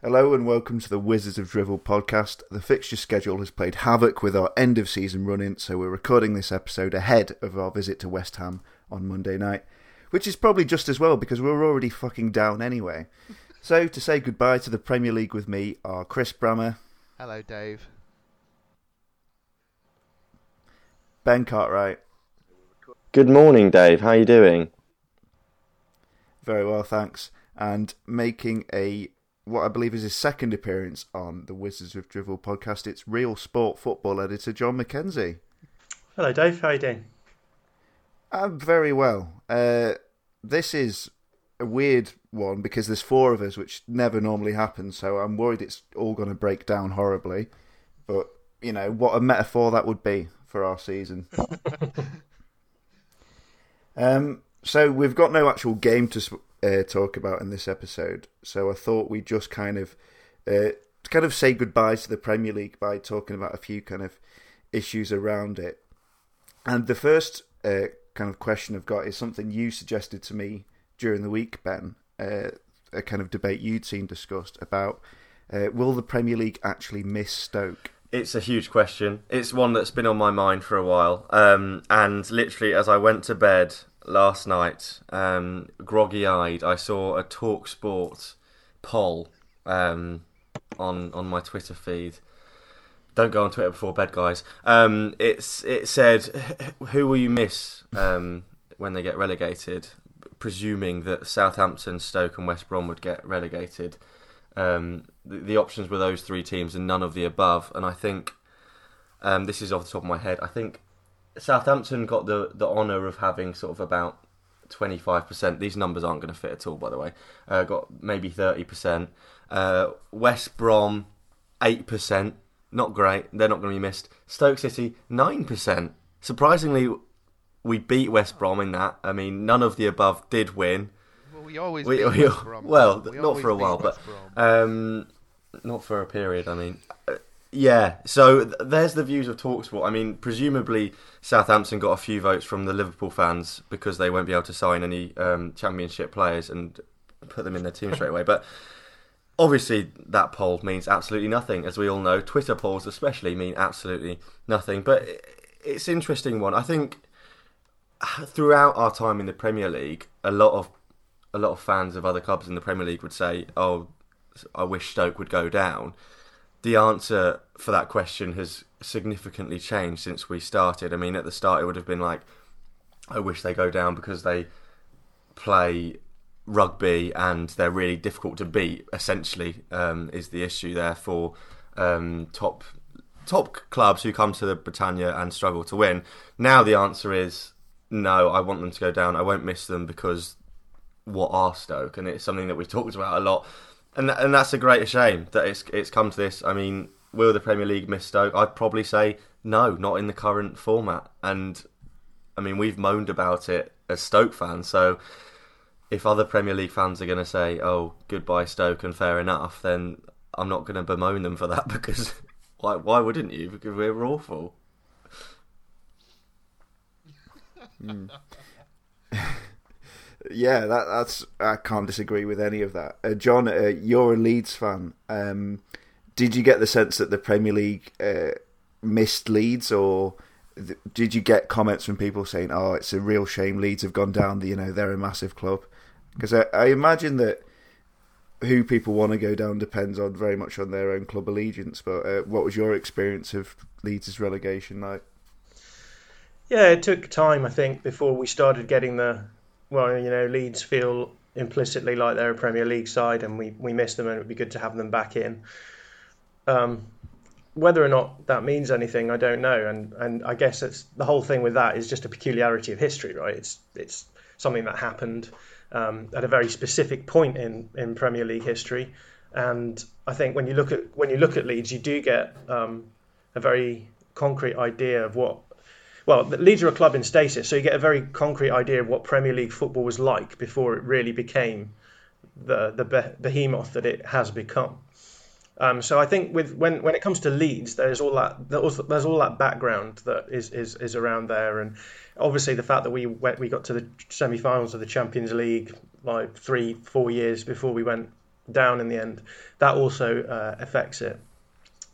Hello and welcome to the Wizards of Drivel podcast. The fixture schedule has played havoc with our end of season run in, so we're recording this episode ahead of our visit to West Ham on Monday night, which is probably just as well because we're already fucking down anyway. So, to say goodbye to the Premier League with me are Chris Brammer. Hello, Dave. Ben Cartwright. Good morning, Dave. How are you doing? Very well, thanks. And making a what I believe is his second appearance on the Wizards of Drivel podcast, it's Real Sport football editor Jon Mackenzie. Hello, Dave. How are you doing? I'm very well. Uh, this is a weird one because there's four of us, which never normally happens. So I'm worried it's all going to break down horribly. But you know what a metaphor that would be for our season. um, so we've got no actual game to uh, talk about in this episode. So I thought we'd just kind of uh, kind of say goodbye to the Premier League by talking about a few kind of issues around it. And the first uh, kind of question I've got is something you suggested to me during the week, Ben. Uh, a kind of debate you'd seen discussed about uh, will the Premier League actually miss Stoke? It's a huge question. It's one that's been on my mind for a while. Um, and literally, as I went to bed last night, um, groggy eyed, I saw a Talk Sport poll um, on on my Twitter feed. Don't go on Twitter before bed, guys. Um, it's it said, "Who will you miss um, when they get relegated?" Presuming that Southampton, Stoke, and West Brom would get relegated. Um, the, the, options were those three teams and none of the above. And I think um, this is off the top of my head. I think Southampton got the the honour of having sort of about twenty five percent. These numbers aren't going to fit at all, by the way. Uh, got maybe thirty percent. Uh, West Brom eight percent. Not great. They're not going to be missed. Stoke City nine percent. Surprisingly, we beat West Brom in that. I mean, none of the above did win. Well, we always we, we, well, we not for a while, but um, not for a period. I mean, uh, yeah. So th- there's the views of Talksport. I mean, presumably Southampton got a few votes from the Liverpool fans because they won't be able to sign any um, Championship players and put them in their team straight away. But obviously, that poll means absolutely nothing, as we all know. Twitter polls, especially, mean absolutely nothing. But it's interesting one. I think throughout our time in the Premier League, a lot of a lot of fans of other clubs in the Premier League would say, "Oh, I wish Stoke would go down." The answer for that question has significantly changed since we started. I mean, at the start, it would have been like, "I wish they go down because they play rugby and they're really difficult to beat." Essentially, um, is the issue there for um, top top clubs who come to the Britannia and struggle to win. Now the answer is no, I want them to go down. I won't miss them because what are Stoke, and it's something that we've talked about a lot, and and that's a great shame that it's it's come to this. I mean, will the Premier League miss Stoke? I'd probably say no, not in the current format. And I mean, we've moaned about it as Stoke fans, so if other Premier League fans are going to say, "Oh, goodbye Stoke," and fair enough, then I'm not going to bemoan them for that because why? Why wouldn't you? Because we're awful. Mm. yeah, that, that's I can't disagree with any of that. Uh, Jon, uh, you're a Leeds fan. Um, did you get the sense that the Premier League uh, missed Leeds, or th- did you get comments from people saying, "Oh, it's a real shame Leeds have gone down. You know, they're a massive club." Because I, I imagine that who people want to go down depends on very much on their own club allegiance. But uh, what was your experience of Leeds' relegation night? Yeah, it took time, I think, before we started getting the. Well, you know, Leeds feel implicitly like they're a Premier League side, and we, we miss them, and it would be good to have them back in. Um, whether or not that means anything, I don't know, and and I guess it's the whole thing with that is just a peculiarity of history, right? It's it's something that happened um, at a very specific point in, in Premier League history, and I think when you look at when you look at Leeds, you do get um, a very concrete idea of what well, Leeds are a club in stasis, so you get a very concrete idea of what Premier League football was like before it really became the the behemoth that it has become. Um, so I think with when when it comes to Leeds, there's all that there's all that background that is, is is around there, and obviously the fact that we went we got to the semi-finals of the Champions League like three four years before we went down in the end, that also uh, affects it.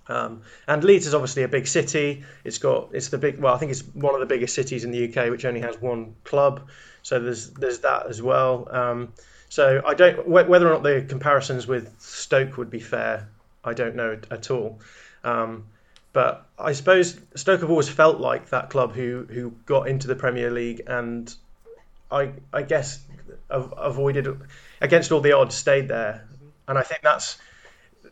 Um, and Leeds is obviously a big city. It's got it's the big well, I think it's one of the biggest cities in the UK, which only has one club. So there's there's that as well. Um, so I don't whether or not the comparisons with Stoke would be fair. I don't know at all. Um, but I suppose Stoke have always felt like that club who who got into the Premier League and I I guess avoided against all the odds stayed there. And I think that's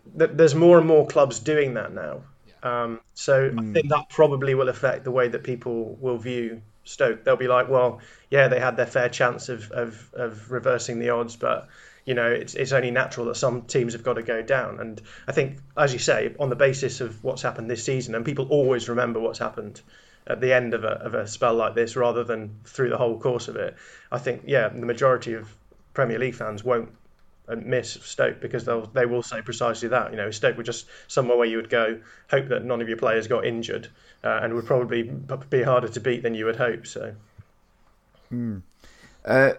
there's more and more clubs doing that now. Um, so mm. I hmm. think that probably will affect the way that people will view Stoke. They'll be like, well, yeah, they had their fair chance of, of, of reversing the odds, but you know, it's it's only natural that some teams have got to go down. And I think, as you say, on the basis of what's happened this season, and people always remember what's happened at the end of a of a spell like this rather than through the whole course of it. I think, yeah, the majority of Premier League fans won't miss Stoke because they'll they will say precisely that. You know, Stoke were just somewhere where you would go, hope that none of your players got injured, uh, and would probably be harder to beat than you would hope. So, hmm. uh,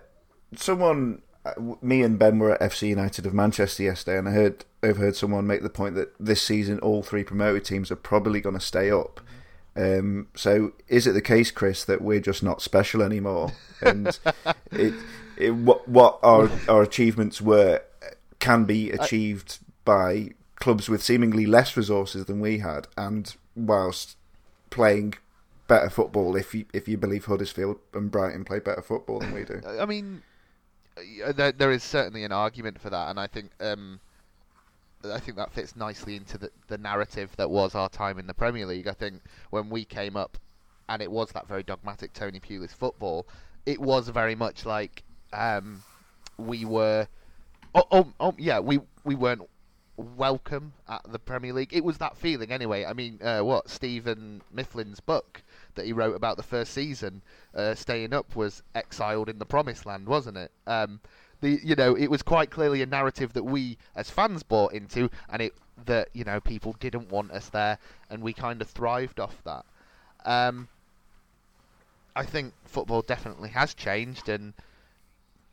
someone, uh, me and Ben were at FC United of Manchester yesterday, and I heard overheard someone make the point that this season all three promoted teams are probably going to stay up. Um, so, is it the case, Chris, that we're just not special anymore? And it, it, what what our our achievements were can be achieved by clubs with seemingly less resources than we had, and whilst playing better football. If you if you believe Huddersfield and Brighton play better football than we do, I mean, there, there is certainly an argument for that, and I think. Um, I think that fits nicely into the, the narrative that was our time in the Premier League. I think when we came up, and it was that very dogmatic Tony Pulis football, it was very much like um, we were. Oh, oh, oh, yeah, we we weren't welcome at the Premier League. It was that feeling anyway. I mean, uh, what Stephen Mifflin's book that he wrote about the first season, uh, staying up, was exiled in the Promised Land, wasn't it? Um, the you know it was quite clearly a narrative that we as fans bought into, and it that you know people didn't want us there, and we kind of thrived off that. Um, I think football definitely has changed, and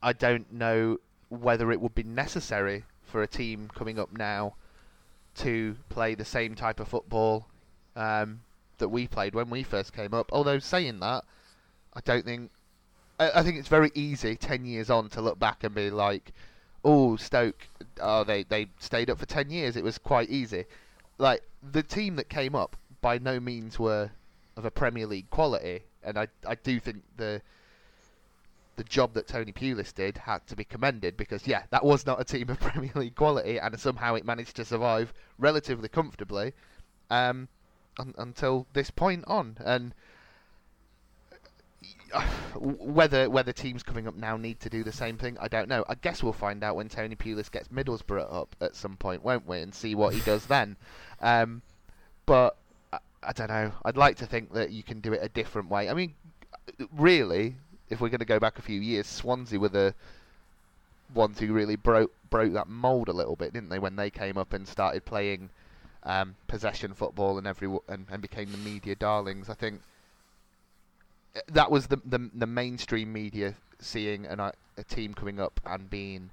I don't know whether it would be necessary for a team coming up now to play the same type of football um, that we played when we first came up. Although saying that, I don't think I, I, think it's very easy ten years on to look back and be like, "Oh, Stoke, oh they they stayed up for ten years. It was quite easy." Like the team that came up by no means were of a Premier League quality, and I I do think the the job that Tony Pulis did had to be commended because, yeah, that was not a team of Premier League quality, and somehow it managed to survive relatively comfortably um, un- until this point on. And whether whether teams coming up now need to do the same thing, I don't know. I guess we'll find out when Tony Pulis gets Middlesbrough up at some point, won't we? And see what he does then. Um, but I, I don't know. I'd like to think that you can do it a different way. I mean, really, if we're going to go back a few years, Swansea were the ones who really broke broke that mold a little bit, didn't they? When they came up and started playing um, possession football and every and, and became the media darlings. I think that was the the, the mainstream media seeing an, a team coming up and being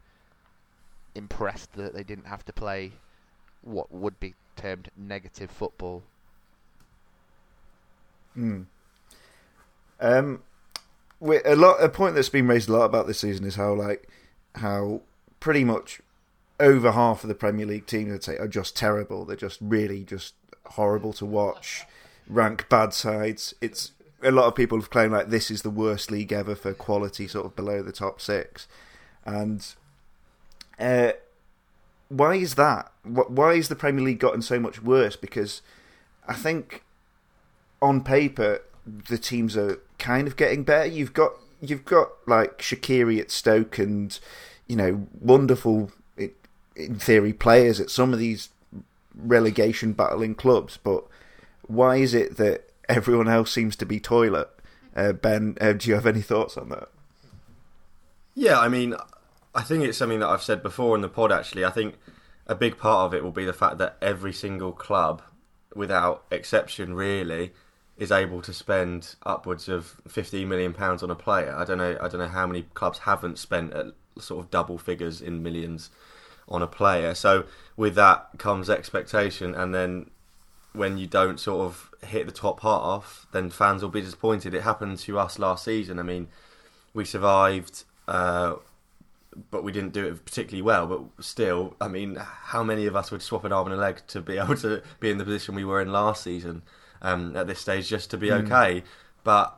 impressed that they didn't have to play what would be termed negative football. Hmm. Um, a lot a point that's been raised a lot about this season is how like how pretty much over half of the Premier League teams I'd say are just terrible. They're just really just horrible to watch. Rank bad sides. It's a lot of people have claimed like this is the worst league ever for quality, sort of below the top six. And uh, why is that? Why is the Premier League gotten so much worse? Because I think on paper the teams are kind of getting better. You've got you've got like Shaqiri at Stoke and you know wonderful in theory players at some of these relegation battling clubs, but why is it that everyone else seems to be toilet? Uh, ben, uh, do you have any thoughts on that? Yeah, I mean, I think it's something that I've said before in the pod. Actually, I think a big part of it will be the fact that every single club, without exception, really is able to spend upwards of 15 million pounds on a player. I don't know. I don't know how many clubs haven't spent at sort of double figures in millions on a player. So with that comes expectation, and then when you don't sort of hit the top half, then fans will be disappointed. It happened to us last season. I mean, we survived. Uh, but we didn't do it particularly well. But still, I mean, how many of us would swap an arm and a leg to be able to be in the position we were in last season um, at this stage just to be mm. okay? But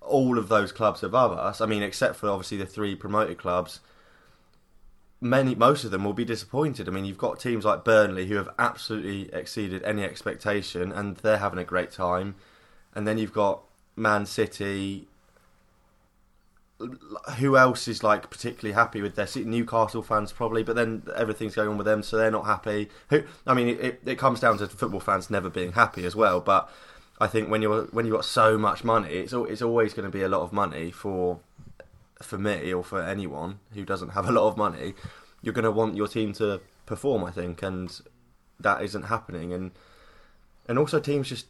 all of those clubs above us, I mean, except for obviously the three promoted clubs, many most of them will be disappointed. I mean, you've got teams like Burnley who have absolutely exceeded any expectation and they're having a great time, and then you've got Man City, who else is like particularly happy with their Newcastle fans probably, but then everything's going on with them, so they're not happy. Who I mean, it, it comes down to football fans never being happy as well. But I think when you're when you've got so much money, it's it's always going to be a lot of money for for me or for anyone who doesn't have a lot of money. You're going to want your team to perform, I think, and that isn't happening. And and also teams just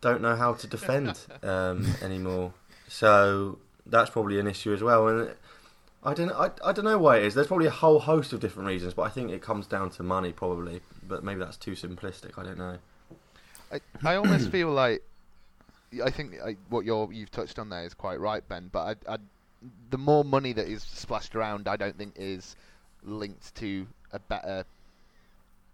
don't know how to defend um, anymore. So that's probably an issue as well. And I don't, I, I don't know why it is. There's probably a whole host of different reasons, but I think it comes down to money probably. But maybe that's too simplistic. I don't know. I, I almost feel like I think I, what you're you've touched on there is quite right, Ben. But I, I, the more money that is splashed around, I don't think is linked to a better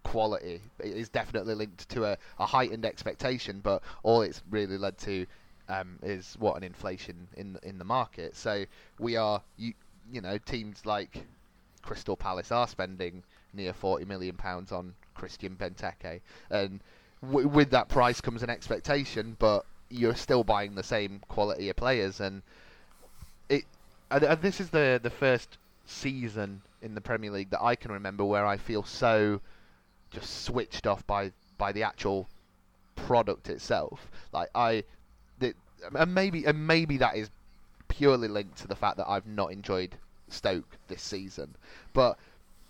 quality. It is definitely linked to a, a heightened expectation, but all it's really led to um, is what an inflation in in the market. So we are you you know teams like Crystal Palace are spending near forty million pounds on Christian Benteke, and w- with that price comes an expectation, but you're still buying the same quality of players, and it and, and this is the the first season in the Premier League that I can remember where I feel so just switched off by by the actual product itself. Like I and maybe and maybe that is purely linked to the fact that I've not enjoyed Stoke this season. But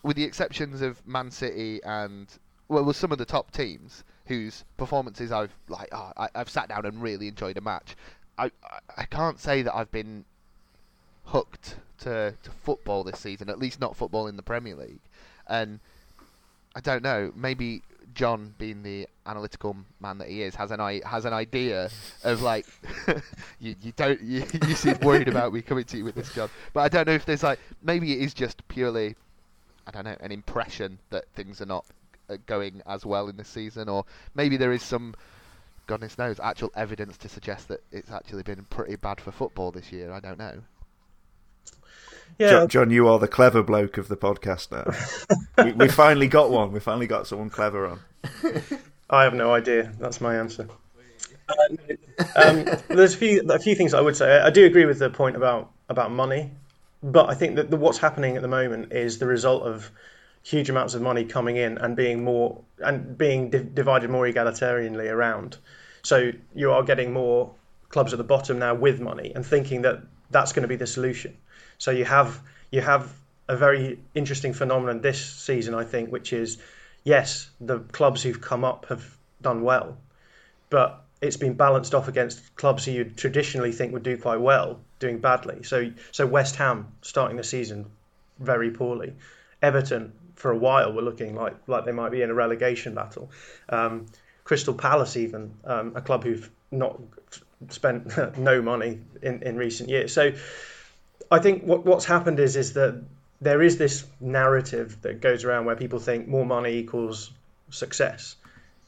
with the exceptions of Man City and well, with some of the top teams whose performances I've like oh, I, have sat down and really enjoyed a match. I, I, I can't say that I've been hooked to to football this season. At least not football in the Premier League. And I don't know. Maybe Jon, being the analytical man that he is, has an has an idea of like you, you don't you, you seem worried about me coming to you with this, Jon. But I don't know if there's like maybe it is just purely I don't know an impression that things are not uh, going as well in this season, or maybe there is some goodness knows actual evidence to suggest that it's actually been pretty bad for football this year. I don't know. Yeah. Jon, Jon, you are the clever bloke of the podcast now. we, we, finally got one. We finally got someone clever on. I have no idea. That's my answer. um, there's a few a few things I would say. I do agree with the point about about money, but I think that the, what's happening at the moment is the result of huge amounts of money coming in and being more and being di- divided more egalitarianly around. So you are getting more clubs at the bottom now with money and thinking that that's going to be the solution. So you have you have a very interesting phenomenon this season, I think, which is yes, the clubs who've come up have done well, but it's been balanced off against clubs who you traditionally think would do quite well doing badly. So so West Ham starting the season very poorly. Everton for a while were looking like like they might be in a relegation battle. Um, Crystal Palace even um, a club who've not spent no money in, in recent years. So I think what, what's happened is is that there is this narrative that goes around where people think more money equals success,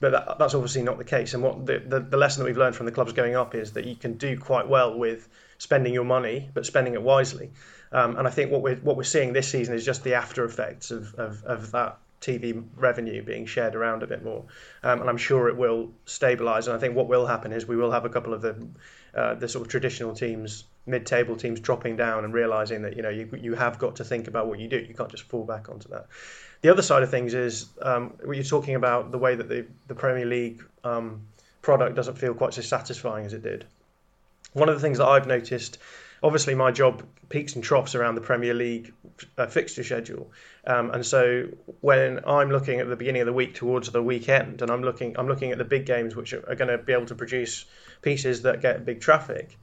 but that, that's obviously not the case. And what the, the, the lesson that we've learned from the clubs going up is that you can do quite well with spending your money, but spending it wisely. Um, and I think what we're what we're seeing this season is just the after effects of, of, of that TV revenue being shared around a bit more, um, and I'm sure it will stabilise. And I think what will happen is we will have a couple of the uh, the sort of traditional teams mid-table teams dropping down and realizing that you know you you have got to think about what you do. You can't just fall back onto that. The other side of things is um, you're talking about the way that the the Premier League um, product doesn't feel quite so satisfying as it did. One of the things that I've noticed, obviously, my job peaks and troughs around the Premier League uh, fixture schedule, um, and so when I'm looking at the beginning of the week towards the weekend, and I'm looking I'm looking at the big games which are, are going to be able to produce pieces that get big traffic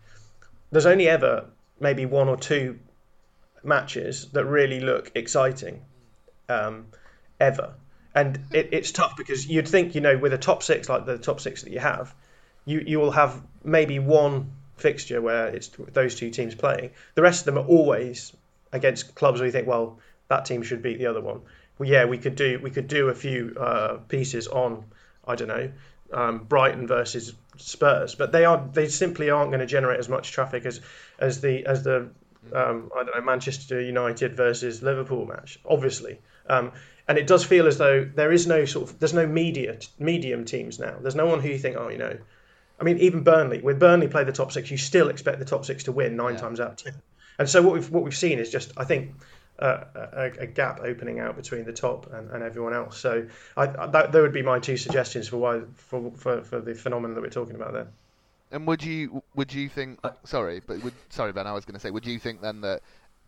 there's only ever maybe one or two matches that really look exciting um, ever. And it, it's tough because you'd think, you know, with a top six like the top six that you have, you you will have maybe one fixture where it's those two teams playing. The rest of them are always against clubs where you think, well, that team should beat the other one. Well, yeah, we could do we could do a few uh, pieces on I don't know um, Brighton versus Spurs, but they are they simply aren't going to generate as much traffic as as the as the um, I don't know Manchester United versus Liverpool match, obviously. Um, and it does feel as though there is no sort of there's no media medium teams now. There's no one who you think, oh, you know, I mean, even Burnley. With Burnley play the top six, you still expect the top six to win nine yeah. times out of ten. And so what we've what we've seen is just I think uh, a, a, gap opening out between the top and, and everyone else. So I, I, that, that would be my two suggestions for why for, for, for the phenomenon that we're talking about there. And would you would you think? Sorry, but would, sorry, Ben. I was going to say, would you think then that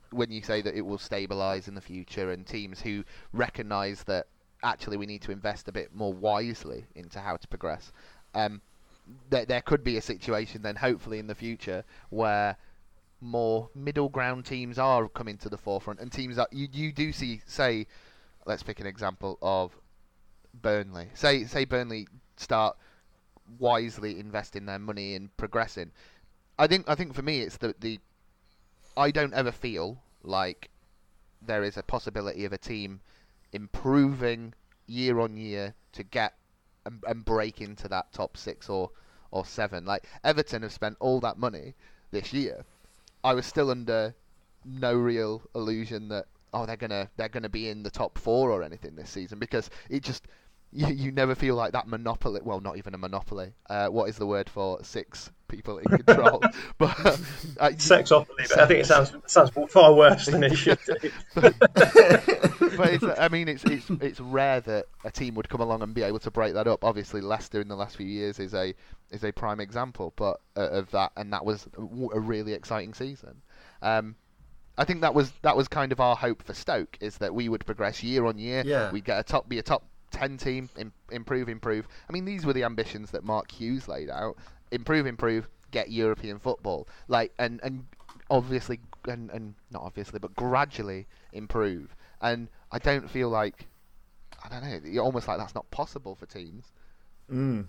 when you say that it will stabilise in the future and teams who recognise that actually we need to invest a bit more wisely into how to progress, um, there could be a situation then hopefully in the future where more middle ground teams are coming to the forefront and teams that you, you do see say let's pick an example of Burnley say say Burnley start wisely investing their money in progressing I think I think for me it's the the I don't ever feel like there is a possibility of a team improving year on year to get and, and break into that top six or or seven. Like Everton have spent all that money this year. I was still under no real illusion that oh they're gonna they're gonna be in the top four or anything this season because it just you, you never feel like that monopoly. Well, not even a monopoly. Uh, what is the word for six people in control? but uh, sexopoly. But I think it sounds sounds far worse than it should do. but, but I mean, it's it's it's rare that a team would come along and be able to break that up. Obviously, Leicester in the last few years is a is a prime example, but uh, of that, and that was a really exciting season. Um, I think that was that was kind of our hope for Stoke is that we would progress year on year. Yeah. We'd get a top, be a top 10 team, improve, improve. I mean, these were the ambitions that Mark Hughes laid out. Improve, improve, get European football. Like, and, and obviously, and, and not obviously, but gradually improve. And I don't feel like, I don't know, almost like that's not possible for teams. Mm.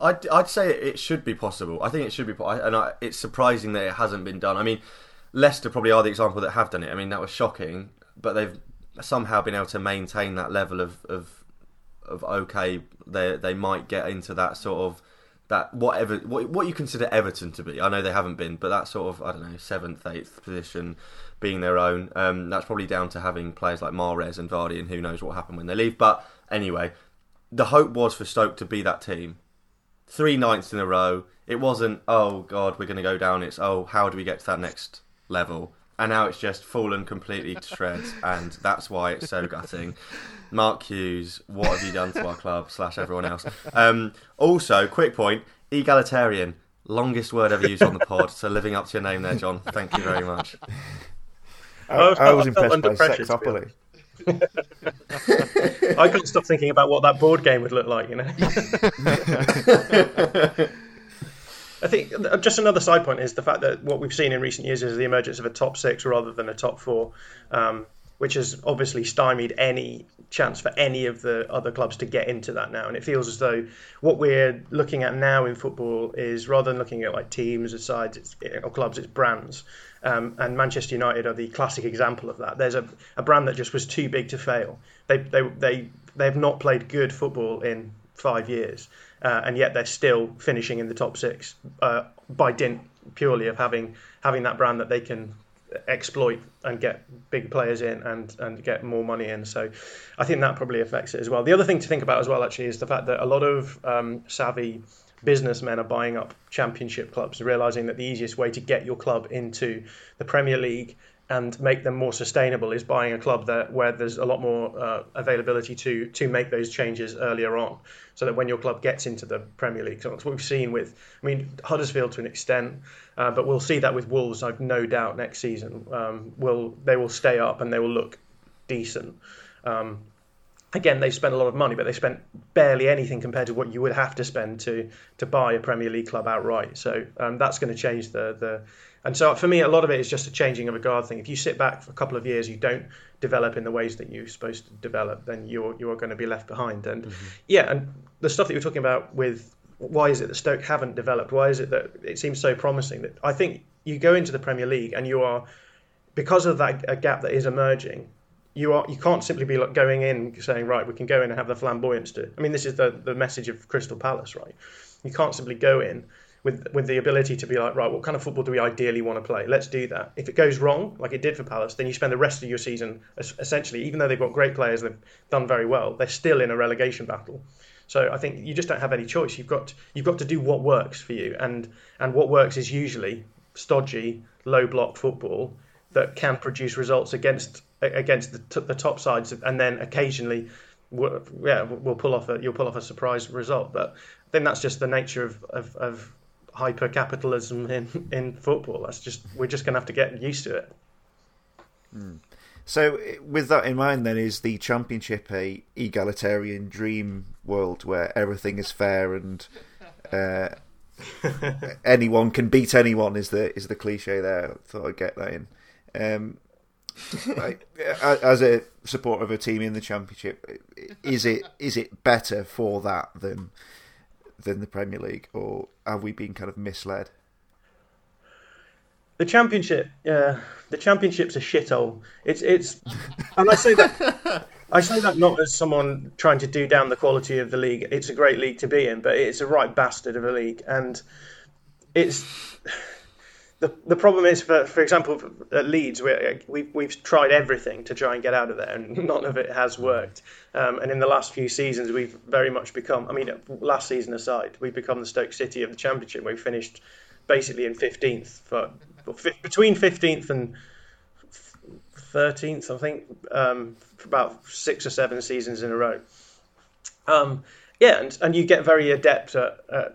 I'd, I'd say it should be possible. I think it should be, and I, it's surprising that it hasn't been done. I mean, Leicester probably are the example that have done it. I mean, that was shocking, but they've somehow been able to maintain that level of of, of okay, they they might get into that sort of that whatever what what you consider Everton to be. I know they haven't been, but that sort of I don't know seventh, eighth position being their own. Um, that's probably down to having players like Mahrez and Vardy, and who knows what happened when they leave. But anyway, the hope was for Stoke to be that team. Three nights in a row. It wasn't oh god we're going to go down. It's oh how do we get to that next level? and now it's just fallen completely to shreds, and that's why it's so gutting. Mark Hughes, what have you done to our club slash everyone else? Um, also, quick point: egalitarian, longest word ever used on the pod. So living up to your name there, Jon. Thank you very much. I, I was impressed by sexopoly. I couldn't stop thinking about what that board game would look like, you know. I think just another side point is the fact that what we've seen in recent years is the emergence of a top six rather than a top four, um, which has obviously stymied any chance for any of the other clubs to get into that now. And it feels as though what we're looking at now in football is rather than looking at like teams or sides or clubs, it's brands. Um, and Manchester United are the classic example of that. There's a, a brand that just was too big to fail. They they they they have not played good football in five years uh, and yet they're still finishing in the top six uh, by dint purely of having having that brand that they can exploit and get big players in and and get more money in. So I think that probably affects it as well. The other thing to think about as well actually is the fact that a lot of um, savvy businessmen are buying up championship clubs, realizing that the easiest way to get your club into the Premier League and make them more sustainable is buying a club that where there's a lot more uh, availability to to make those changes earlier on, so that when your club gets into the Premier League, so that's what we've seen with, I mean, Huddersfield to an extent, uh, but we'll see that with Wolves. I've no doubt next season um, will they will stay up and they will look decent. Um, again, they spent a lot of money, but they spent barely anything compared to what you would have to spend to to buy a Premier League club outright. So um, that's going to change the the And so for me, a lot of it is just a changing of a guard thing. If you sit back for a couple of years, you don't develop in the ways that you're supposed to develop, then you're you're going to be left behind. And mm-hmm. yeah, and the stuff that you're talking about with why is it that Stoke haven't developed? Why is it that it seems so promising? That I think you go into the Premier League and you are because of that a gap that is emerging. You are you can't simply be like going in saying right we can go in and have the flamboyance. I mean this is the the message of Crystal Palace, right? You can't simply go in with with the ability to be like right what kind of football do we ideally want to play? Let's do that. If it goes wrong like it did for Palace, then you spend the rest of your season essentially even though they've got great players they've done very well, they're still in a relegation battle. So I think you just don't have any choice. You've got you've got to do what works for you, and and what works is usually stodgy, low block football that can produce results against against the, the top sides, and then occasionally, yeah, we'll pull off a you'll pull off a surprise result. But I think that's just the nature of of, of hyper capitalism in in football. That's just we're just going to have to get used to it. Mm. So, with that in mind, then is the championship a egalitarian dream world where everything is fair and uh, anyone can beat anyone? Is the is the cliche there? I thought I'd get that in. Um, as a supporter of a team in the championship, is it is it better for that than than the Premier League, or have we been kind of misled? The championship, yeah, the championship's a shithole. It's it's, and I say that I say that not as someone trying to do down the quality of the league. It's a great league to be in, but it's a right bastard of a league, and it's the the problem is for for example at Leeds we we've we've tried everything to try and get out of there, and none of it has worked. Um, and in the last few seasons, we've very much become. I mean, last season aside, we've become the Stoke City of the Championship. We finished basically in 15th for between 15th and 13th, I think, um, for about six or seven seasons in a row. Um, yeah, and, and you get very adept at, at,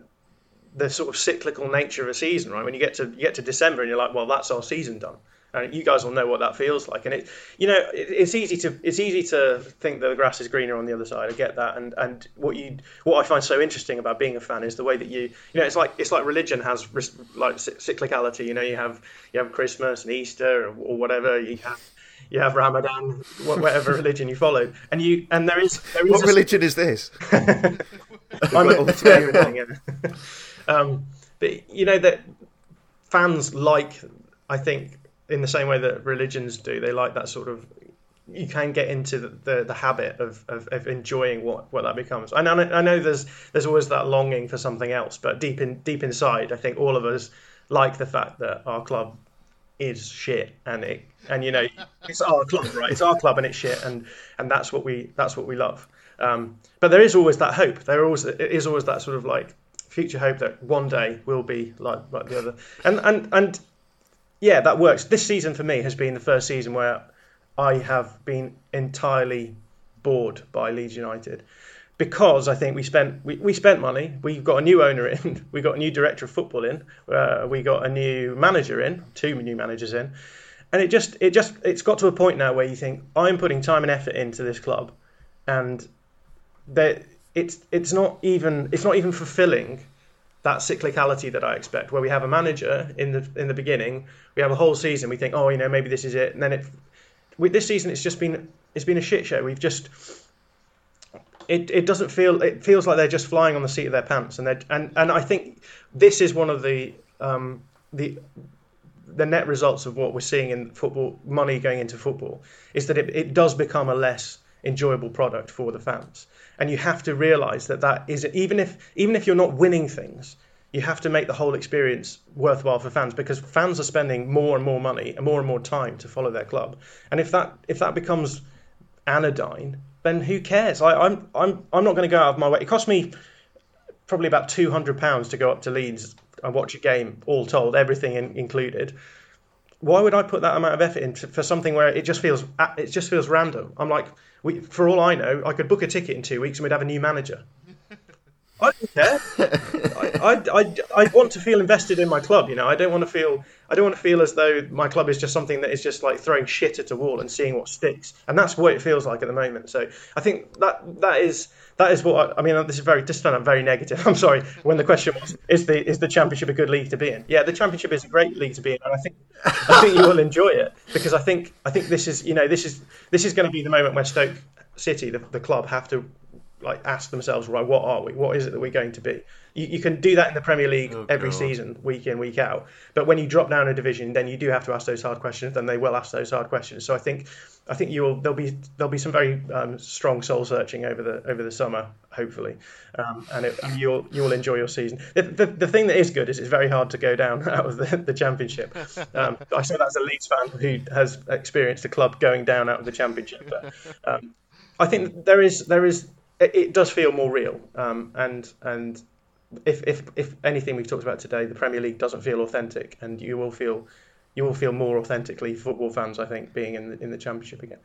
the sort of cyclical nature of a season, right? When you get to you get to December and you're like, well, that's our season done. And you guys will know what that feels like. And it, you know, it, it's easy to it's easy to think that the grass is greener on the other side. I get that. And and what you what I find so interesting about being a fan is the way that you you know it's like it's like religion has like cyclicality. You know, you have you have Christmas and Easter or, or whatever. You have you have Ramadan, whatever religion you follow, and you and there is there is what religion is this? I'm a. Yeah. Um, but you know that fans like I think in the same way that religions do. They like that sort of. You can get into the, the, the habit of, of, of, enjoying what, what that becomes. I know, I know there's there's always that longing for something else, but deep in deep inside, I think all of us like the fact that our club is shit and it and you know it's our club right it's our club and it's shit and and that's what we that's what we love um, but there is always that hope there always is always that sort of like future hope that one day we'll be like like the other and and and yeah, that works. This season for me has been the first season where I have been entirely bored by Leeds United because I think we spent we, we spent money. We've got a new owner in. We got a new director of football in. Uh, we got a new manager in. Two new managers in, and it just it just it's got to a point now where you think I'm putting time and effort into this club, and that it's it's not even it's not even fulfilling that cyclicality that I expect, where we have a manager in the in the beginning, we have a whole season, we think, oh, you know, maybe this is it, and then it. With this season, it's just been it's been a shit show. We've just it, it doesn't feel it feels like they're just flying on the seat of their pants, and they and and I think this is one of the um, the the net results of what we're seeing in football, money going into football, is that it, it does become a less enjoyable product for the fans. And you have to realize that that is even if even if you're not winning things you have to make the whole experience worthwhile for fans because fans are spending more and more money and more and more time to follow their club. And if that if that becomes anodyne then who cares? I, I'm, I'm i'm not going to go out of my way. It cost me probably about 200 pounds to go up to leeds and watch a game all told everything in, included why would I put that amount of effort into for something where it just feels it just feels random? I'm like, we, for all I know, I could book a ticket in two weeks and we'd have a new manager. I don't care. I, I, I, I, want to feel invested in my club. You know, I don't want to feel I don't want to feel as though my club is just something that is just like throwing shit at a wall and seeing what sticks. And that's what it feels like at the moment. So I think that that is that is what I, I mean. This is very this is very negative. I'm sorry. When the question was, is the is the championship a good league to be in? Yeah, the championship is a great league to be in, and I think I think you will enjoy it because I think I think this is you know this is this is going to be the moment where Stoke City, the, the club, have to like ask themselves, right, what are we? What is it that we're going to be? You, you can do that in the Premier League oh, every God. season, week in, week out. But when you drop down a division, then you do have to ask those hard questions. Then they will ask those hard questions. So I think, I think you will. There'll be there'll be some very um, strong soul searching over the over the summer, hopefully, um, and, it, you'll you'll enjoy your season. The, the, the, thing that is good is it's very hard to go down out of the, the Championship. Um, I say that as a Leeds fan who has experienced a club going down out of the Championship. But, um, I think there is there is it, it does feel more real, um, and and if if if anything we've talked about today, the Premier League doesn't feel authentic, and you will feel you will feel more authentically football fans, I think, being in the, in the Championship again.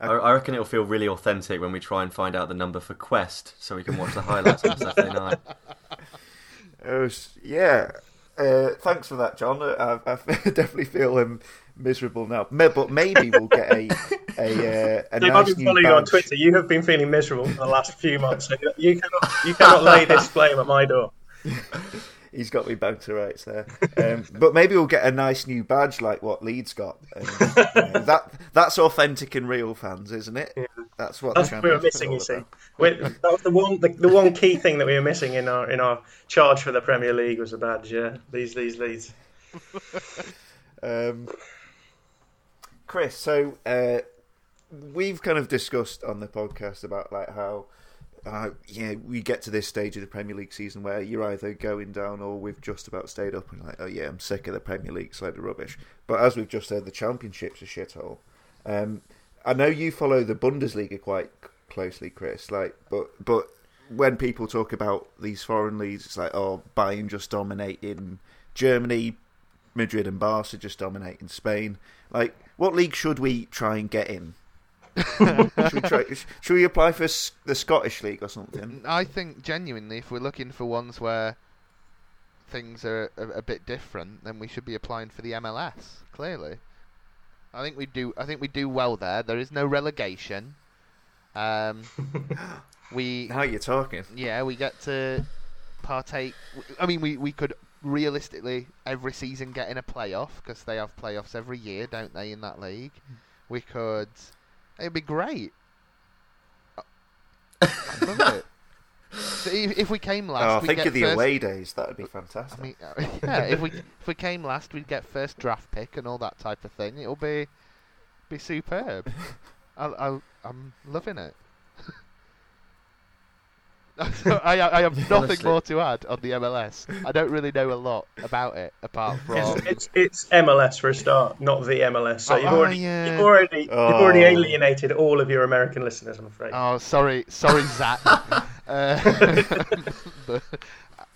I reckon it'll feel really authentic when we try and find out the number for Quest, so we can watch the highlights on Saturday night. Oh, yeah. Uh, thanks for that, Jon. I, I definitely feel um, miserable now. But maybe we'll get a a, uh, a Dave, nice I've been following you on Twitter. You have been feeling miserable for the last few months. So you cannot you cannot lay this blame at my door. He's got me back to rights there. Um, but maybe we'll get a nice new badge like what Leeds got. Um, that that's authentic and real fans, isn't it? Yeah. That's what that's what we were missing. You see, that was the one the, the one key thing that we were missing in our in our charge for the Premier League was a badge. Yeah, these these Leeds. Um, Chris, so uh, we've kind of discussed on the podcast about like how uh, yeah we get to this stage of the Premier League season where you're either going down or we've just about stayed up and like oh yeah I'm sick of the Premier League side of rubbish. But as we've just said, the Championship's a shithole. Um, I know you follow the Bundesliga quite closely, Chris. Like, but but when people talk about these foreign leagues, it's like oh Bayern just dominating Germany, Madrid and Barca just dominating Spain. Like, what league should we try and get in? should, we try, should we apply for the Scottish League or something? I think genuinely, if we're looking for ones where things are a, a, bit different, then we should be applying for the MLS. Clearly, I think we do. I think we do well there. There is no relegation. Um, we now you're talking. Yeah, we get to partake. I mean, we we could realistically every season getting a playoff because they have playoffs every year, don't they? In that league, hmm. we could. It'd be great. I love it. So if we came last, oh, think of the first... away days. That would be fantastic. I mean, yeah, if we if we came last, we'd get first draft pick and all that type of thing. It'll be be superb. I, I I'm loving it. I, I have nothing Honestly. more to add on the MLS. I don't really know a lot about it apart from it's, it's, it's MLS for a start, not the MLS. So oh, you've already yeah. you've already oh. you've already alienated all of your American listeners. I'm afraid. Oh, sorry, sorry, Zach. uh, but,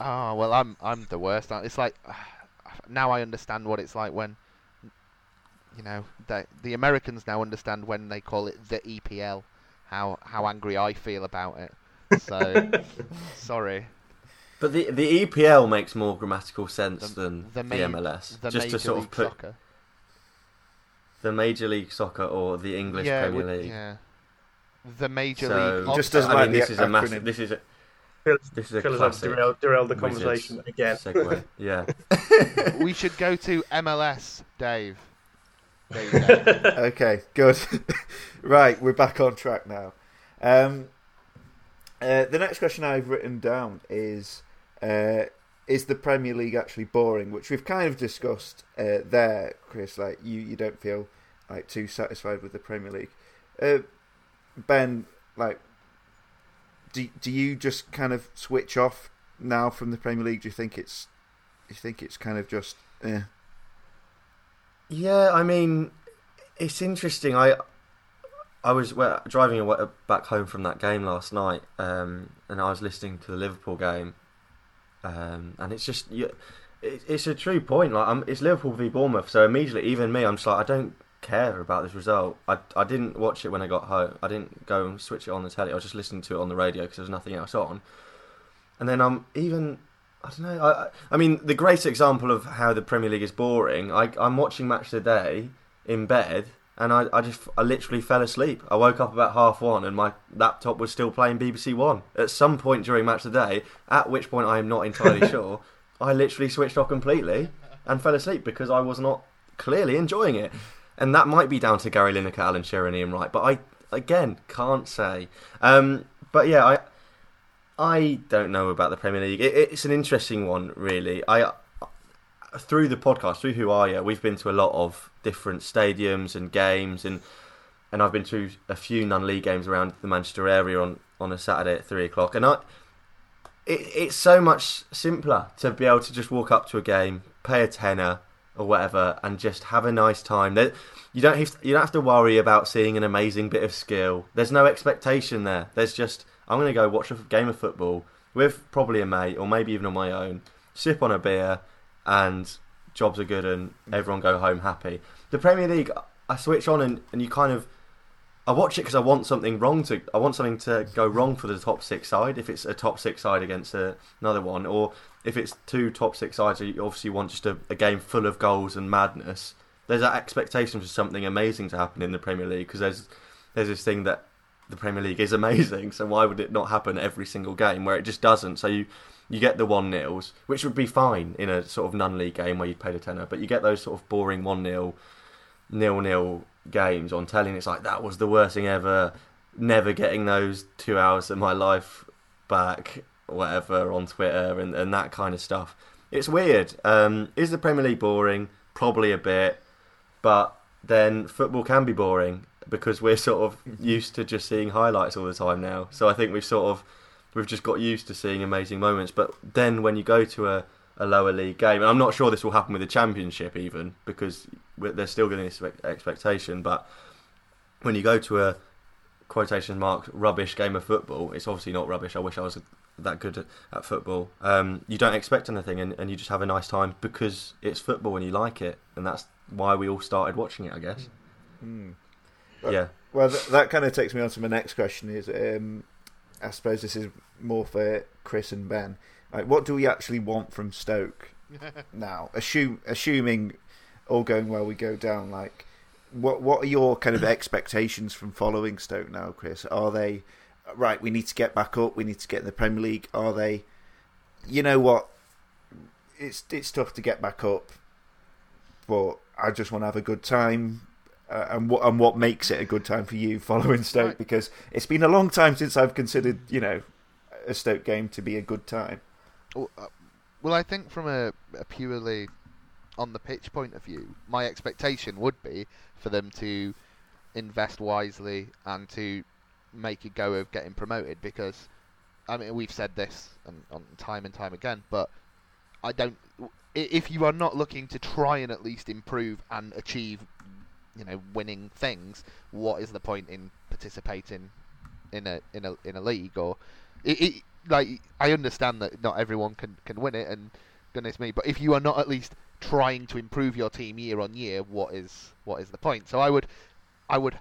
oh well, I'm I'm the worst. It's like now I understand what it's like when you know the the Americans now understand when they call it the EPL. How how angry I feel about it. So sorry. But the the EPL makes more grammatical sense the, than the, ma- the MLS. The just to sort of put soccer. the Major League Soccer or the English yeah, Premier League. Yeah. The Major so, League. Just doesn't I mean, this is a massive. This is a. This is a classic. Derailed, derailed the conversation again. Segue. Yeah. we should go to MLS, Dave. okay, good. right, we're back on track now. Um, uh, the next question I've written down is uh, Is the Premier League actually boring? Which we've kind of discussed uh, there, Chris. Like, you, you don't feel like too satisfied with the Premier League. Uh, ben, like, do, do you just kind of switch off now from the Premier League? Do you think it's, you think it's kind of just, eh? Yeah, I mean, it's interesting. I I was well, driving back home from that game last night, um, and I was listening to the Liverpool game, um, and it's just you, it, it's a true point. Like I'm, it's Liverpool v Bournemouth, so immediately, even me, I'm just like, I don't, care about this result. I, I didn't watch it when I got home. I didn't go and switch it on the telly. I was just listening to it on the radio because there was nothing else on. And then I'm even I don't know. I, I mean, the great example of how the Premier League is boring. I, I'm watching Match of the Day in bed, and I, I just I literally fell asleep. I woke up about half one, and my laptop was still playing BBC One. At some point during Match of the Day, at which point I am not entirely sure, I literally switched off completely and fell asleep because I was not clearly enjoying it. And that might be down to Gary Lineker, Alan Shearer, and Ian Wright, but I again can't say. Um, but yeah, I I don't know about the Premier League. It, it's an interesting one, really. I through the podcast, through Who Are You, we've been to a lot of different stadiums and games, and and I've been to a few non-league games around the Manchester area on, on a Saturday at three o'clock, and I. It, it's so much simpler to be able to just walk up to a game, pay a tenner or whatever, and just have a nice time. You don't have to, you don't have to worry about seeing an amazing bit of skill. There's no expectation there. There's just I'm going to go watch a game of football with probably a mate or maybe even on my own, sip on a beer, and jobs are good and everyone go home happy. The Premier League, I switch on and, and you kind of. I watch it because I want something wrong to. I want something to go wrong for the top six side. If it's a top six side against a, another one, or if it's two top six sides, you obviously want just a, a game full of goals and madness. There's that expectation for something amazing to happen in the Premier League because there's there's this thing that the Premier League is amazing. So why would it not happen every single game where it just doesn't? So you you get the one nils, which would be fine in a sort of non-league game where you'd paid a tenner, but you get those sort of boring one nil, nil nil games on telling. It's like that was the worst thing ever. Never getting those two hours of my life back, whatever on Twitter and and that kind of stuff. It's weird. Um, is the Premier League boring? Probably a bit, but then football can be boring because we're sort of used to just seeing highlights all the time now. So I think we've sort of we've just got used to seeing amazing moments. But then when you go to a, a lower league game, and I'm not sure this will happen with the championship even because they're still getting this expectation. But when you go to a quotation mark rubbish game of football, it's obviously not rubbish. I wish I was that good at, at football. Um, you don't expect anything, and, and you just have a nice time because it's football and you like it, and that's why we all started watching it, I guess. Mm yeah. Well, th- that kind of takes me on to my next question. Is um, I suppose this is more for Chris and Ben. Like, what do we actually want from Stoke now? Assume, assuming all going well, we go down. Like, what what are your kind of expectations from following Stoke now, Chris? Are they right? We need to get back up. We need to get in the Premier League. Are they? You know what? It's it's tough to get back up, but I just want to have a good time uh, and what and what makes it a good time for you following Stoke? Right. Because it's been a long time since I've considered you know a Stoke game to be a good time. Well, uh, well I think from a, a, purely on the pitch point of view, my expectation would be for them to invest wisely and to make a go of getting promoted. Because I mean, we've said this and, on time and time again, but I don't. If you are not looking to try and at least improve and achieve you know winning things, what is the point in participating in a in a in a league or it, it, like I understand that not everyone can can win it and goodness me, but if you are not at least trying to improve your team year on year, what is what is the point? So I would I would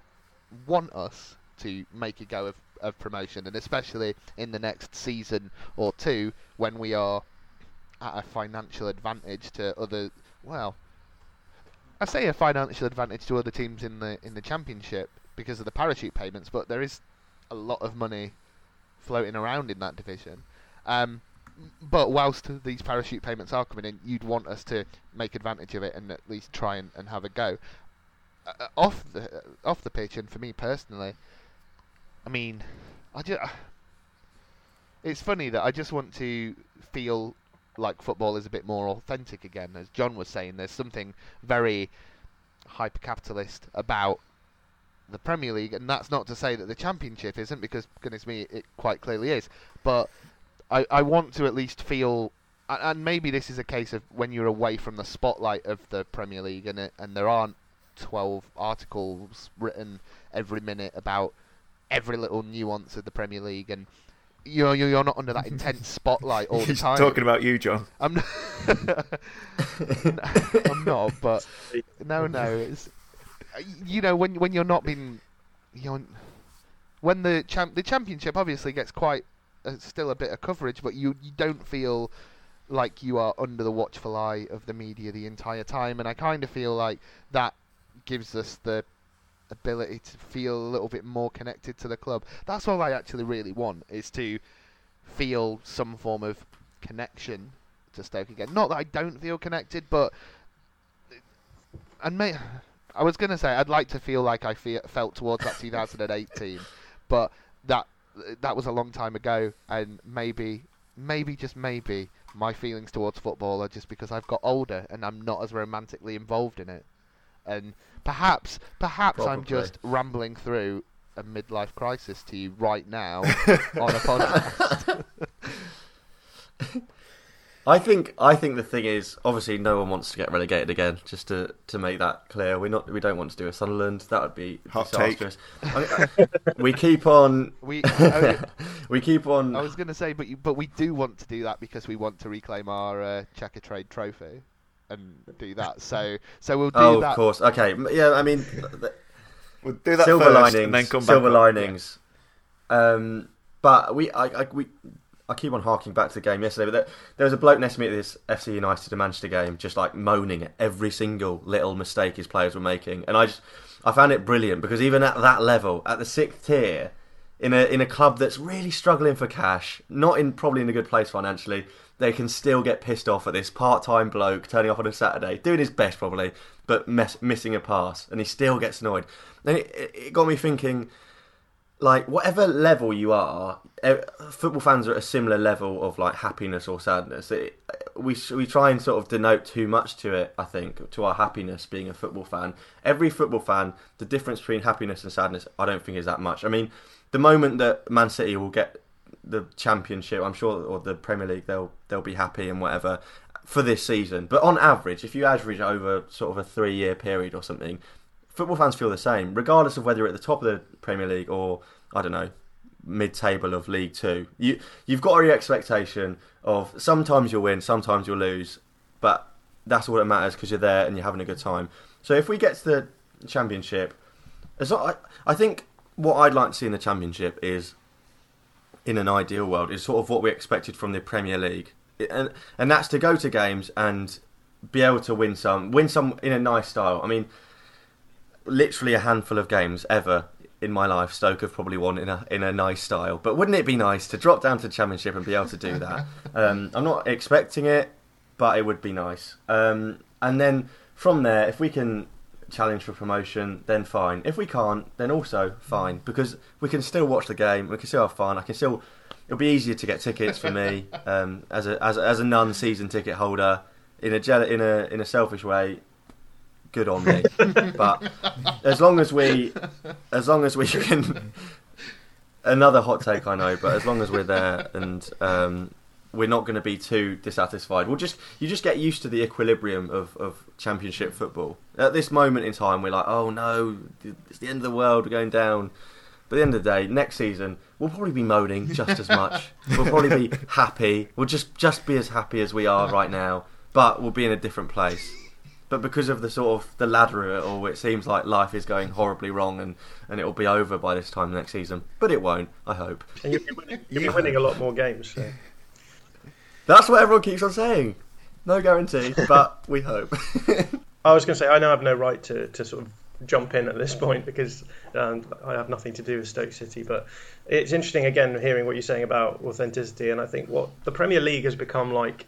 want us to make a go of, of promotion and especially in the next season or two when we are at a financial advantage to other well I say a financial advantage to other teams in the in the championship because of the parachute payments, but there is a lot of money floating around in that division. Um, but whilst these parachute payments are coming in, you'd want us to make advantage of it and at least try and, and have a go. Uh, uh off the off the pitch, and for me personally, I mean, I just it's funny that I just want to feel like football is a bit more authentic again. As Jon was saying, there's something very hyper capitalist about the Premier League, and that's not to say that the Championship isn't, because goodness me, it quite clearly is. But I, I want to at least feel, and maybe this is a case of when you're away from the spotlight of the Premier League, and it, and there aren't 12 articles written every minute about every little nuance of the Premier League, and you know, you're not under that intense spotlight all the time. talking about you, Jon. I'm not, I'm not, but no, no, it's you know, when when you're not being, you know, when the champ the championship obviously gets quite uh, still a bit of coverage, but you you don't feel like you are under the watchful eye of the media the entire time, and I kind of feel like that gives us the ability to feel a little bit more connected to the club. That's all I actually really want is to feel some form of connection to Stoke again. Not that I don't feel connected, but and may, I was gonna say I'd like to feel like I feel, felt towards that 2008 team, but that that was a long time ago, and maybe, maybe just maybe my feelings towards football are just because I've got older and I'm not as romantically involved in it, and perhaps, perhaps Probably. I'm just rambling through a midlife crisis to you right now on a podcast. I think I think the thing is obviously no one wants to get relegated again. Just to, to make that clear, we not we don't want to do a Sunderland. That would be Hot disastrous. I mean, we keep on we oh, we keep on. I was going to say, but you, but we do want to do that because we want to reclaim our uh, Checkatrade trophy and do that. So so we'll do oh, that. of course. Okay. Yeah. I mean, we'll do that silver first linings, and then come silver back linings. Um, but we I, I we I keep on harking back to the game yesterday, but there, there was a bloke next to me at this FC United and Manchester game, just like moaning at every single little mistake his players were making, and I just I found it brilliant because even at that level, at the sixth tier, in a in a club that's really struggling for cash, not in probably in a good place financially, they can still get pissed off at this part-time bloke turning off on a Saturday, doing his best probably, but mess, missing a pass, and he still gets annoyed. And it, it got me thinking like whatever level you are, eh, football fans are at a similar level of like happiness or sadness. It, we we try and sort of denote too much to it. I think to our happiness being a football fan. Every football fan, the difference between happiness and sadness, I don't think is that much. I mean, the moment that Man City will get the championship, I'm sure, or the Premier League, they'll they'll be happy and whatever for this season. But on average, if you average over sort of a three year period or something, football fans feel the same, regardless of whether you're at the top of the Premier League or I don't know mid-table of League Two. You you've got your expectation of sometimes you'll win, sometimes you'll lose, but that's all that matters because you're there and you're having a good time. So if we get to the Championship, as I, I think what I'd like to see in the Championship is, in an ideal world, is sort of what we expected from the Premier League, and and that's to go to games and be able to win some, win some in a nice style. I mean literally a handful of games ever in my life Stoke have probably won in a in a nice style. But wouldn't it be nice to drop down to Championship and be able to do that? Um, I'm not expecting it, but it would be nice. Um, and then from there, if we can challenge for promotion, then fine. If we can't, then also fine because we can still watch the game. We can still have fun. I can still. It'll be easier to get tickets for me um, as a as a, as a non-season ticket holder in a in a in a selfish way good on me. but as long as we, as long as we can, another hot take I know, but as long as we're there and um, we're not going to be too dissatisfied, we'll just you just get used to the equilibrium of, of Championship football. At this moment in time, we're like, oh no, it's the end of the world, we're going down. But at the end of the day, next season we'll probably be moaning just as much. we'll probably be happy. We'll just just be as happy as we are right now, but we'll be in a different place but because of the sort of the ladder of it all, it seems like life is going horribly wrong, and, and it will be over by this time next season. But it won't. I hope. And you'll be winning, you'll be winning a lot more games. So. That's what everyone keeps on saying. No guarantee, but we hope. I was going to say I now have no right to, to sort of jump in at this point because um, I have nothing to do with Stoke City. But it's interesting again hearing what you're saying about authenticity, and I think what the Premier League has become like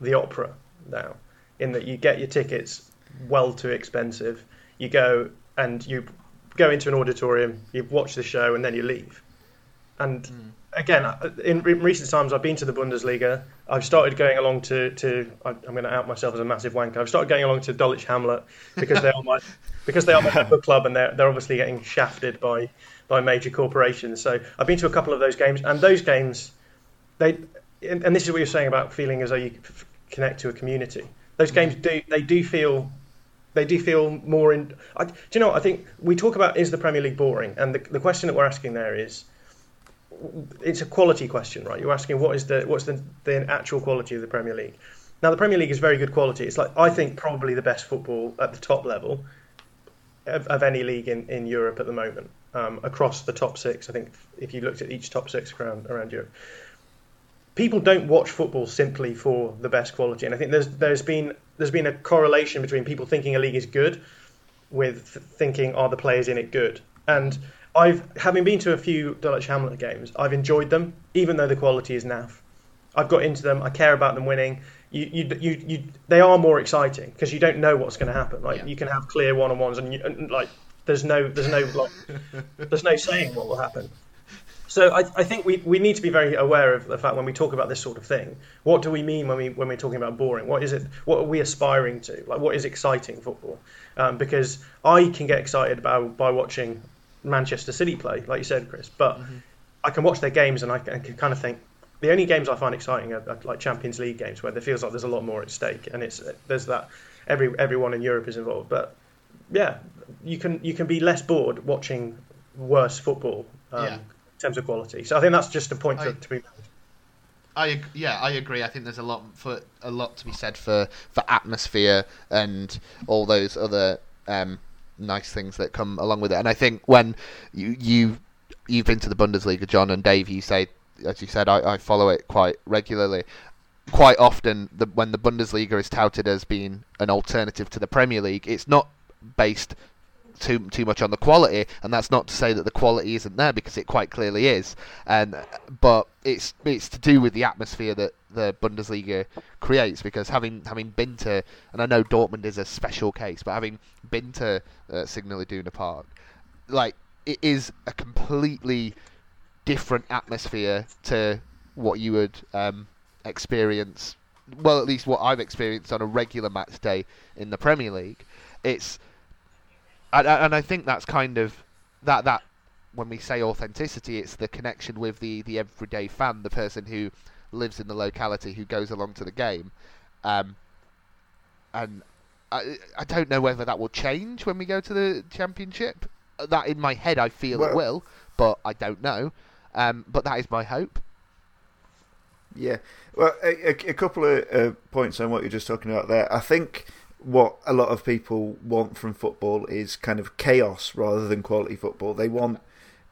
the opera now in that you get your tickets well too expensive. You go and you go into an auditorium, you watch the show, and then you leave. And mm. Again, uh, in, in, recent times, I've been to the Bundesliga. I've started going along to, to I'm going to out myself as a massive wanker. I've started going along to Dulwich Hamlet because they are my because they are my football club, and they're they're obviously getting shafted by by major corporations. So I've been to a couple of those games, and those games, they and this is what you're saying about feeling as though you connect to a community those games do they do feel they do feel more in. I, do you know? I think we talk about is the Premier League boring, and the, the question that we're asking there is, it's a quality question, right? You're asking what is the what's the, the actual quality of the Premier League. Now the Premier League is very good quality. It's like I think probably the best football at the top level. of, of any league in, in Europe at the moment um, across the top six. I think if you looked at each top six around around Europe, people don't watch football simply for the best quality, and I think there's there's been there's been a correlation between people thinking a league is good with thinking are the players in it good, and I've having been to a few Dulwich Hamlet games, I've enjoyed them even though the quality is naff. I've got into them. I care about them winning. You, you, you, you they are more exciting because you don't know what's going to happen. Like yeah. you can have clear one on ones, and, you, and like there's no there's no like there's no saying what will happen. So I, I think we, we need to be very aware of the fact when we talk about this sort of thing. What do we mean when we when we're talking about boring? What is it? What are we aspiring to? Like what is exciting football? Um, because I can get excited about by watching Manchester City play, like you said, Chris. But mm-hmm. I can watch their games and I can, I can, kind of think the only games I find exciting are, are, like Champions League games where there feels like there's a lot more at stake, and it's there's that every everyone in Europe is involved. But yeah, you can you can be less bored watching worse football. Um, yeah terms of quality. So I think that's just a point I, to, to be made. I yeah, I agree. I think there's a lot for a lot to be said for, for atmosphere and all those other um, nice things that come along with it. And I think when you you you've been to the Bundesliga, Jon and Dave, you say as you said, I, I follow it quite regularly. Quite often, the, when the Bundesliga is touted as being an alternative to the Premier League, it's not based too too much on the quality, and that's not to say that the quality isn't there because it quite clearly is. And but it's it's to do with the atmosphere that the Bundesliga creates because having having been to and I know Dortmund is a special case, but having been to uh, Signal Iduna Park, like it is a completely different atmosphere to what you would um, experience. Well, at least what I've experienced on a regular match day in the Premier League. It's and, and I think that's kind of that that when we say authenticity, it's the connection with the the everyday fan, the person who lives in the locality, who goes along to the game, um, and I I don't know whether that will change when we go to the championship. That in my head, I feel well, it will, but I don't know. Um, but that is my hope. Yeah, well, a, a couple of uh, points on what you're just talking about there. I think what a lot of people want from football is kind of chaos rather than quality football. They want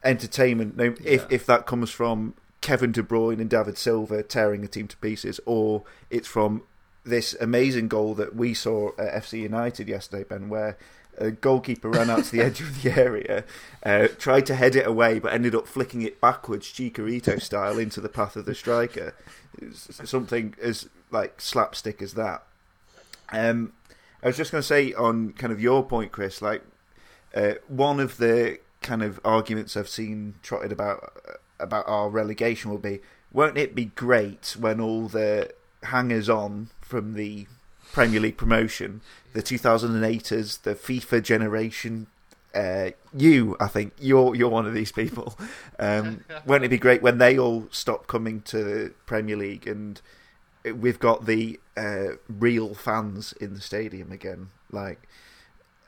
entertainment. Now, if if that comes from Kevin De Bruyne and David Silva tearing a team to pieces, or it's from this amazing goal that we saw at FC United yesterday, Ben, where a goalkeeper ran out to the edge of the area, uh, tried to head it away, but ended up flicking it backwards, Chicharito style, into the path of the striker. something as like slapstick as that. Um, I was just going to say on kind of your point, Chris. Like uh, one of the kind of arguments I've seen trotted about uh, about our relegation will be, won't it be great when all the hangers on from the Premier League promotion, the 2008ers, the FIFA generation, uh, you, I think you're you're one of these people. Um, won't it be great when they all stop coming to the Premier League and we've got the uh, real fans in the stadium again. Like,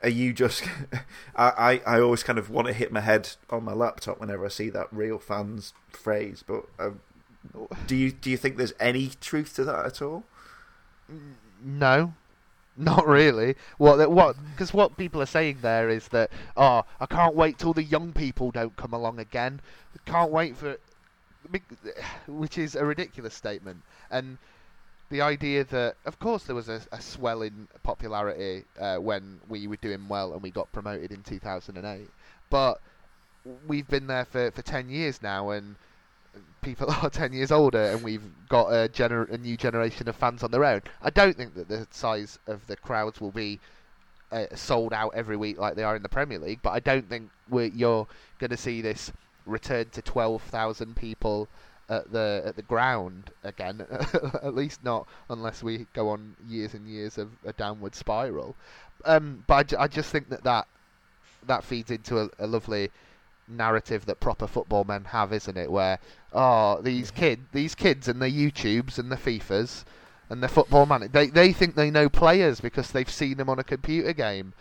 are you just? I, I, I always kind of want to hit my head on my laptop whenever I see that real fans phrase. But uh, do you do you think there's any truth to that at all? No, not really. What what? Because what people are saying there is that oh, I can't wait till the young people don't come along again. Can't wait for, which is a ridiculous statement. And the idea that, of course, there was a, a swell in popularity uh, when we were doing well and we got promoted in 2008, but we've been there for, for 10 years now and people are 10 years older and we've got a, gener- a new generation of fans on their own. I don't think that the size of the crowds will be uh, sold out every week like they are in the Premier League, but I don't think you're going to see this return to 12,000 people at the at the ground again. at least not unless we go on years and years of a downward spiral. Um, but I, I, just think that that, that feeds into a, a, lovely narrative that proper football men have, isn't it? Where oh these kid these kids and the YouTubes and the FIFAs and the football man they they think they know players because they've seen them on a computer game.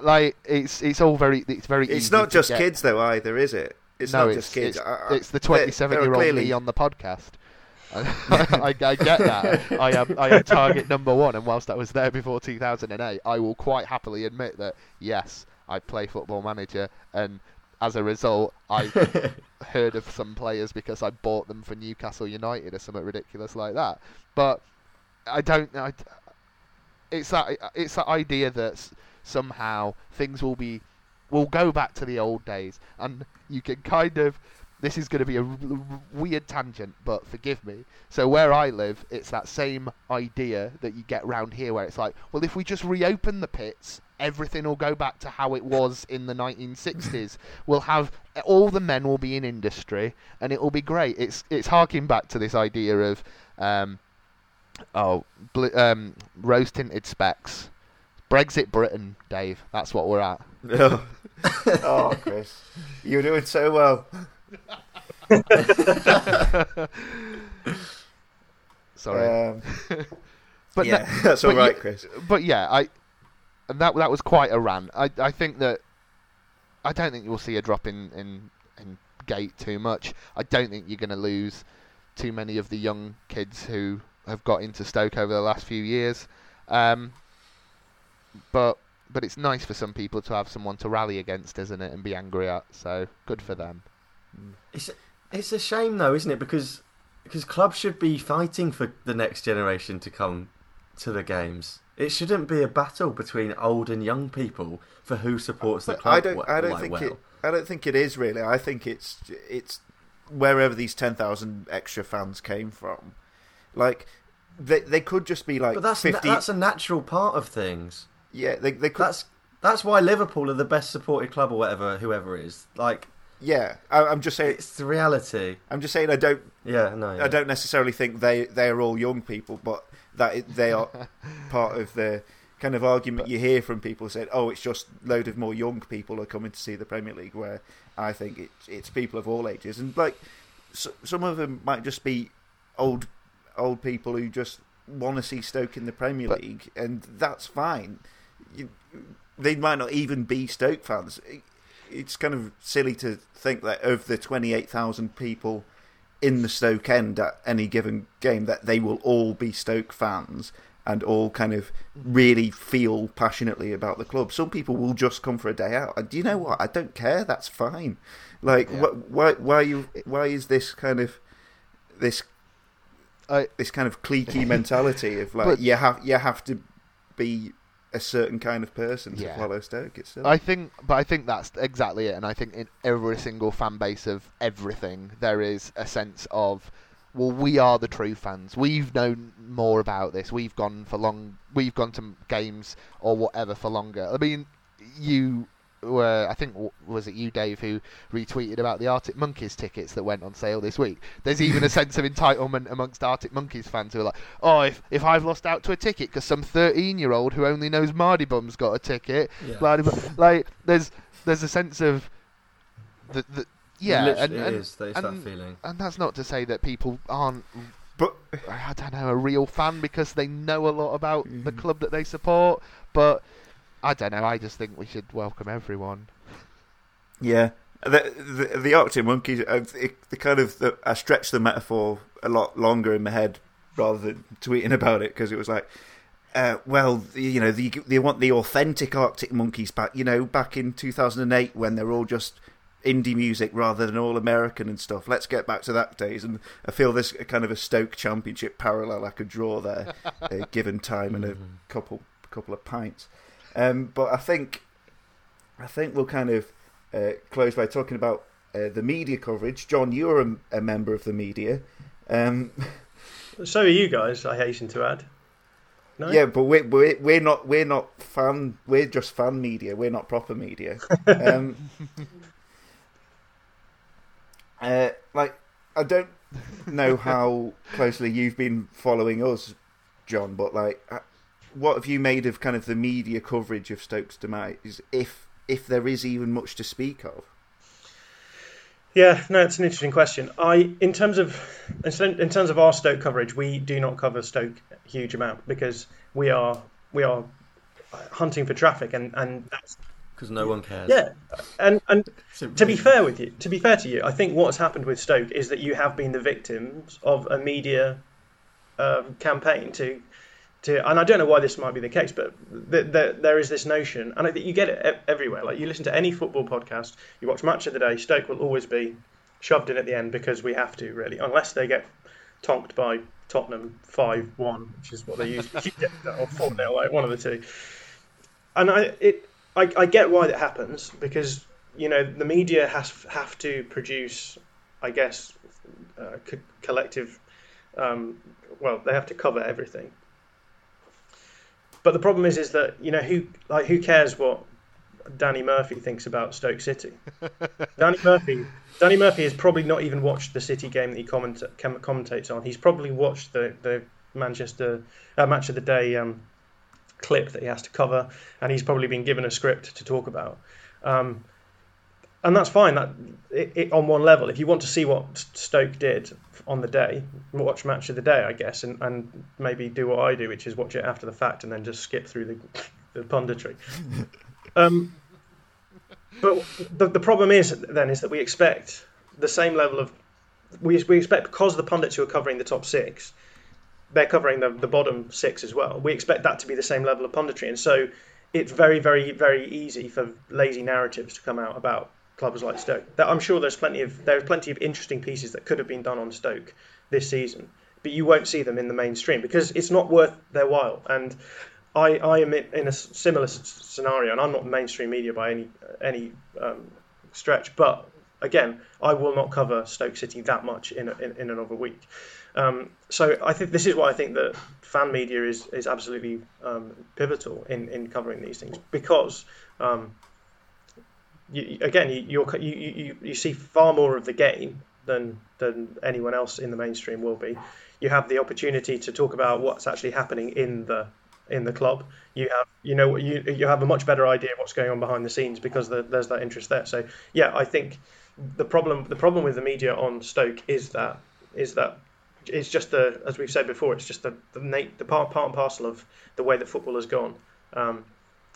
Like it's it's all very it's very. It's not just kids though either, is it? It's no, not it's, just kids. It's, I, it's the 27 year old clearly... me on the podcast. I, I, get that. I am I am target number one, and whilst I was there before 2008, I will quite happily admit that yes, I play Football Manager, and as a result, I've heard of some players because I bought them for Newcastle United or something ridiculous like that. But I don't. I, it's that it's that idea that somehow things will be will go back to the old days, and you can kind of. This is going to be a weird tangent, but forgive me. So where I live, it's that same idea that you get round here, where it's like, well, if we just reopen the pits everything will go back to how it was in the 1960s. we'll have all the men will be in industry, and it will be great. It's it's harking back to this idea of um, oh bl- um, rose tinted specs. Brexit Britain, Dave. That's what we're at. oh, Chris, you're doing so well. Sorry. Um, but yeah, no, that's all right, Chris. But yeah, I and that that was quite a rant. I I think that I don't think you'll see a drop in in, in gate too much. I don't think you're going to lose too many of the young kids who have got into Stoke over the last few years. Um, but but it's nice for some people to have someone to rally against, isn't it, and be angry at. So good for them. Mm. It's it's a shame though, isn't it? Because because clubs should be fighting for the next generation to come to the games. It shouldn't be a battle between old and young people for who supports the club. I don't. I don't like think well. it. I don't think it is really. I think it's it's wherever these ten thousand extra fans came from. Like they they could just be like. But that's 50... na- that's a natural part of things. Yeah, they they could. That's that's why Liverpool are the best supported club or whatever, whoever is. Like, yeah, I, am just saying it's the reality. I'm just saying I don't. Yeah, no. Yeah. I don't necessarily think they they are all young people, but that they are part of the kind of argument you hear from people saying, "Oh, it's just load of more young people are coming to see the Premier League." Where I think it's it's people of all ages, and like so, some of them might just be old old people who just want to see Stoke in the Premier but, League, and that's fine. You, they might not even be Stoke fans. It's kind of silly to think that of the twenty eight thousand people in the Stoke end at any given game that they will all be Stoke fans and all kind of really feel passionately about the club. Some people will just come for a day out, and do you know what? I don't care. That's fine. Like, yeah. wh- why? Why you? Why is this kind of this? I, this kind of cliquey mentality of like but, you have you have to be a certain kind of person to yeah. follow Stoke. It's I think, but I think that's exactly it. And I think in every single fan base of everything, there is a sense of, well, we are the true fans. We've known more about this. We've gone for long. We've gone to games or whatever for longer. I mean, you were, I think, was it you, Dave, who retweeted about the Arctic Monkeys tickets that went on sale this week? There's even a sense of entitlement amongst Arctic Monkeys fans who are like, oh, if, if I've lost out to a ticket because some 13 year old who only knows Mardy Bum's got a ticket, yeah. like, there's there's a sense of the, the yeah, and, and, is, and, that feeling. And that's not to say that people aren't but I don't know, a real fan because they know a lot about mm-hmm. the club that they support. But I don't know. I just think we should welcome everyone. Yeah, the the, the Arctic Monkeys. Uh, the kind of the, I stretched the metaphor a lot longer in my head rather than tweeting about it because it was like, uh, well, you know, the, they want the authentic Arctic Monkeys back. You know, back in two thousand and eight when they're all just indie music rather than all American and stuff. Let's get back to that days. And I feel there's a kind of a Stoke Championship parallel I could draw there, uh, given time and a mm-hmm. couple couple of pints. Um, but I think I think we'll kind of uh, close by talking about uh, the media coverage. Jon, you're a, a member of the media. Um, so are you guys. I hasten to add. No? Yeah, but we're, we're we're not we're not fan. We're just fan media. We're not proper media. um, uh, like I don't know how closely you've been following us, Jon, but like what have you made of kind of the media coverage of Stokes' demise, if if there is even much to speak of? Yeah, no, it's an interesting question. I, in terms of, in terms of our Stoke coverage, we do not cover Stoke a huge amount because we are we are hunting for traffic, and and that's because no one cares. Yeah, and and to be fair with you, to be fair to you, I think what's happened with Stoke is that you have been the victims of a media um, campaign to to, and I don't know why this might be the case, but the, the, there is this notion, and you get it everywhere. Like you listen to any football podcast, you watch Match of the Day, Stoke will always be shoved in at the end because we have to, really, unless they get tonked by Tottenham 5 1, which is what they usually or 4 0, like one of the two. And I, it, I, I get why that happens because, you know, the media has have to produce, I guess, uh, co- collective, um, well, they have to cover everything. But the problem is, is that you know who like who cares what Danny Murphy thinks about Stoke City? Danny Murphy, Danny Murphy has probably not even watched the City game that he comment, commentates on. He's probably watched the the Manchester uh, match of the day um, clip that he has to cover, and he's probably been given a script to talk about. Um, and that's fine. That it, it, on one level, if you want to see what Stoke did on the day, watch match of the day, I guess, and, and maybe do what I do, which is watch it after the fact and then just skip through the, the punditry. um, but the, the problem is then is that we expect the same level of we, we expect because the pundits who are covering the top six, they're covering the, the bottom six as well. We expect that to be the same level of punditry, and so it's very, very, very easy for lazy narratives to come out about clubs like Stoke. I'm sure there's plenty of there are plenty of interesting pieces that could have been done on Stoke this season, but you won't see them in the mainstream because it's not worth their while. And I, I am in a similar scenario, and I'm not mainstream media by any any um, stretch, but again, I will not cover Stoke City that much in, a, in, in another week. Um, so I think this is why I think that fan media is is absolutely um, pivotal in, in covering these things because um, you, again, you, you you you see far more of the game than than anyone else in the mainstream will be. You have the opportunity to talk about what's actually happening in the in the club. You have you know you you have a much better idea of what's going on behind the scenes because the, there's that interest there. So yeah, I think the problem the problem with the media on Stoke is that is that it's just the as we've said before, it's just the the, the part part and parcel of the way that football has gone. Um,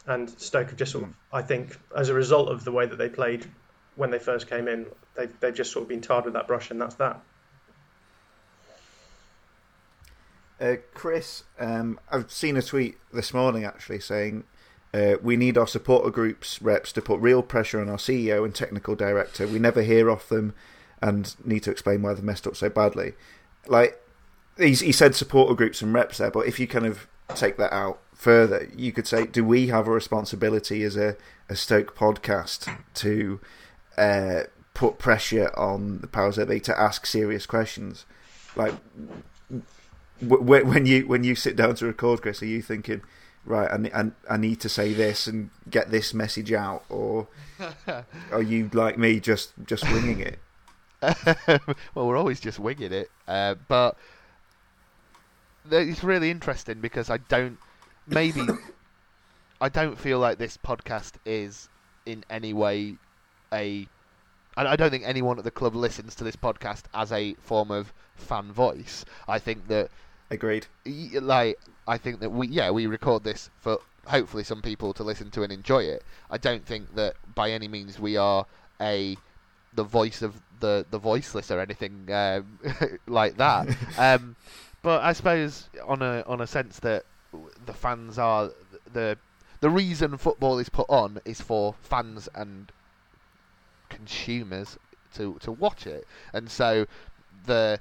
and Stoke have just sort of, I think, as a result of the way that they played when they first came in, they've, they've just sort of been tarred with that brush, and that's that. Uh, Chris, um, I've seen a tweet this morning actually saying uh, we need our supporter groups reps to put real pressure on our CEO and technical director. We never hear off them and need to explain why they've messed up so badly. Like he said, supporter groups and reps there, but if you kind of take that out, further, you could say, do we have a responsibility as a, a Stoke podcast to uh, put pressure on the powers that be to ask serious questions? Like, w- when you when you sit down to record, Chris, are you thinking, right, I, I, I need to say this and get this message out, or are you like me, just just winging it? well, we're always just winging it, uh, but it's really interesting because I don't maybe I don't feel like this podcast is in any way a. I don't think anyone at the club listens to this podcast as a form of fan voice. I think that. Agreed. Like I think that we yeah we record this for hopefully some people to listen to and enjoy it. I don't think that by any means we are a the voice of the the voiceless or anything um, like that. um, but I suppose on a on a sense that the fans are the the reason football is put on is for fans and consumers to to watch it, and so the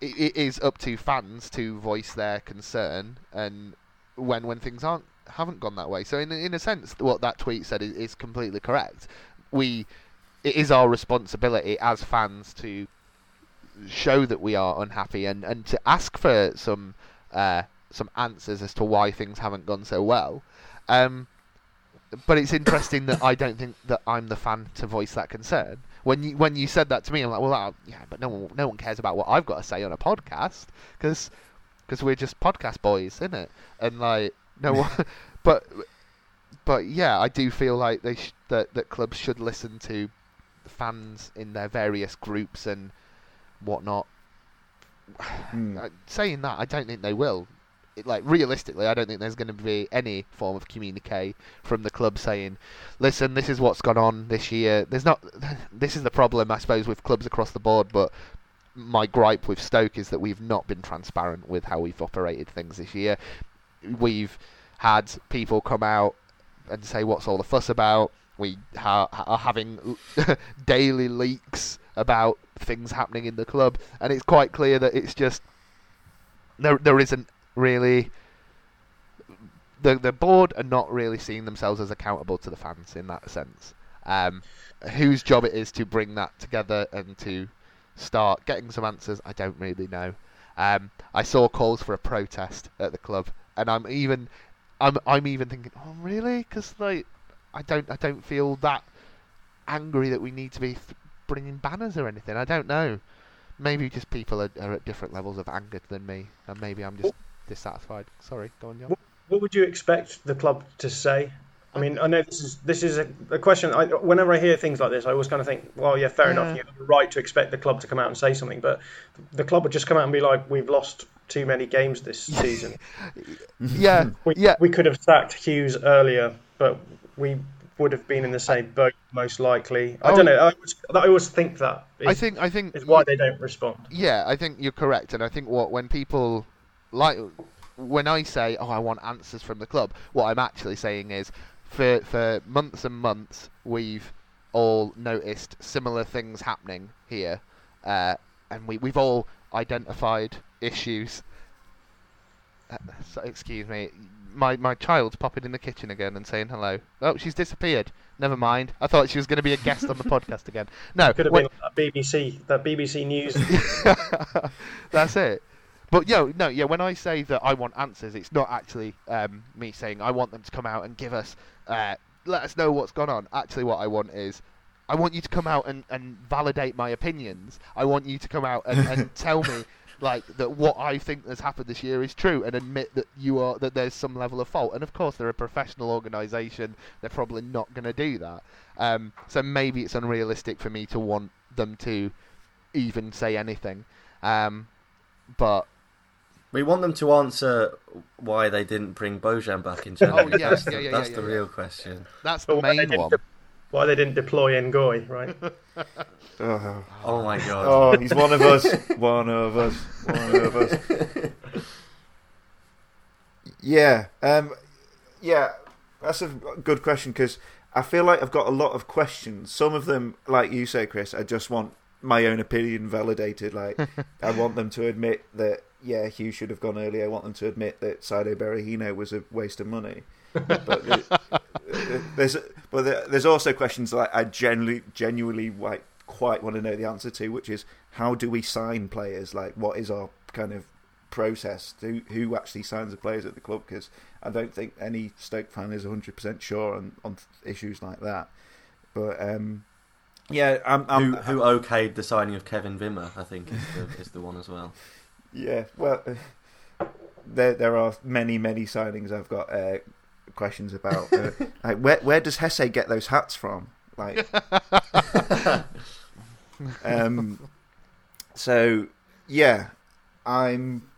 it, it is up to fans to voice their concern and when when things aren't haven't gone that way. So in in a sense, what that tweet said is, is completely correct. We it is our responsibility as fans to show that we are unhappy and, and to ask for some uh, some answers as to why things haven't gone so well. Um, but it's interesting that I don't think that I'm the fan to voice that concern. When you when you said that to me, I'm like, well, uh, yeah, but no one no one cares about what I've got to say on a podcast because because we're just podcast boys, isn't it? And like no one, but but yeah, I do feel like they sh- that that clubs should listen to fans in their various groups and whatnot. Mm. Saying that, I don't think they will like realistically, I don't think there's going to be any form of communique from the club saying, "Listen, this is what's gone on this year." There's not. This is the problem, I suppose, with clubs across the board. But my gripe with Stoke is that we've not been transparent with how we've operated things this year. we've had people come out and say, "What's all the fuss about?" We ha- are having daily leaks about things happening in the club, and it's quite clear that it's just there. There isn't really the the board are not really seeing themselves as accountable to the fans in that sense. Um, whose job it is to bring that together and to start getting some answers, I don't really know. Um, I saw calls for a protest at the club, and I'm even, I'm, I'm even thinking, oh really? Because like, I don't, I don't feel that angry that we need to be th- bringing banners or anything. I don't know. Maybe just people are, are, at different levels of anger than me, and maybe I'm just dissatisfied. Sorry, go on, Jon. What would you expect the club to say? I mean, I know this is this is a, a question. I, whenever I hear things like this, I always kind of think, well, yeah, fair yeah. enough. You have the right to expect the club to come out and say something, but the club would just come out and be like, we've lost too many games this season. yeah, we, yeah. We could have sacked Hughes earlier, but we would have been in the same boat most likely. I oh, don't know. I always, I always think that. Is, I think I think is why they don't respond. Yeah, I think you're correct, and I think what when people like when I say, "Oh, I want answers from the club," what I'm actually saying is, for for months and months, we've all noticed similar things happening here, uh, and we we've all identified issues. Uh, so, excuse me, my my child's popping in the kitchen again and saying hello. Oh, she's disappeared. Never mind. I thought she was going to be a guest on the podcast again. No, could have when... been that BBC that BBC News. That's it. But yo, no, yeah. When I say that I want answers, it's not actually um, me saying I want them to come out and give us, uh, let us know what's gone on. Actually, what I want is, I want you to come out and, and validate my opinions. I want you to come out and, and tell me like that what I think has happened this year is true and admit that you are that there's some level of fault. And of course, they're a professional organisation; they're probably not going to do that. Um, so maybe it's unrealistic for me to want them to even say anything. Um, but we want them to answer why they didn't bring Bojan back in January. Oh, yes, yeah, yeah, That's yeah, the yeah, real question. That's the main one. De- why they didn't deploy Ngoy, right? oh. oh my god. Oh, he's one of us. one of us. One of us. yeah. Um, yeah. That's a good question because I feel like I've got a lot of questions. Some of them, like you say, Chris, I just want my own opinion validated. Like, I want them to admit that yeah, Hughes should have gone earlier. I want them to admit that Saido Berahino was a waste of money. but there's but there's also questions like I genuinely genuinely like quite want to know the answer to, which is how do we sign players? Like, what is our kind of process? Who who actually signs the players at the club? Because I don't think any Stoke fan is 100 percent sure on on issues like that. But um, yeah, I'm, I'm, who, who okayed the signing of Kevin Wimmer? I think is the, is the one as well. Yeah, well, there there are many many signings I've got uh, questions about. Uh, like where where does Jesé get those hats from? Like, um, so yeah, I'm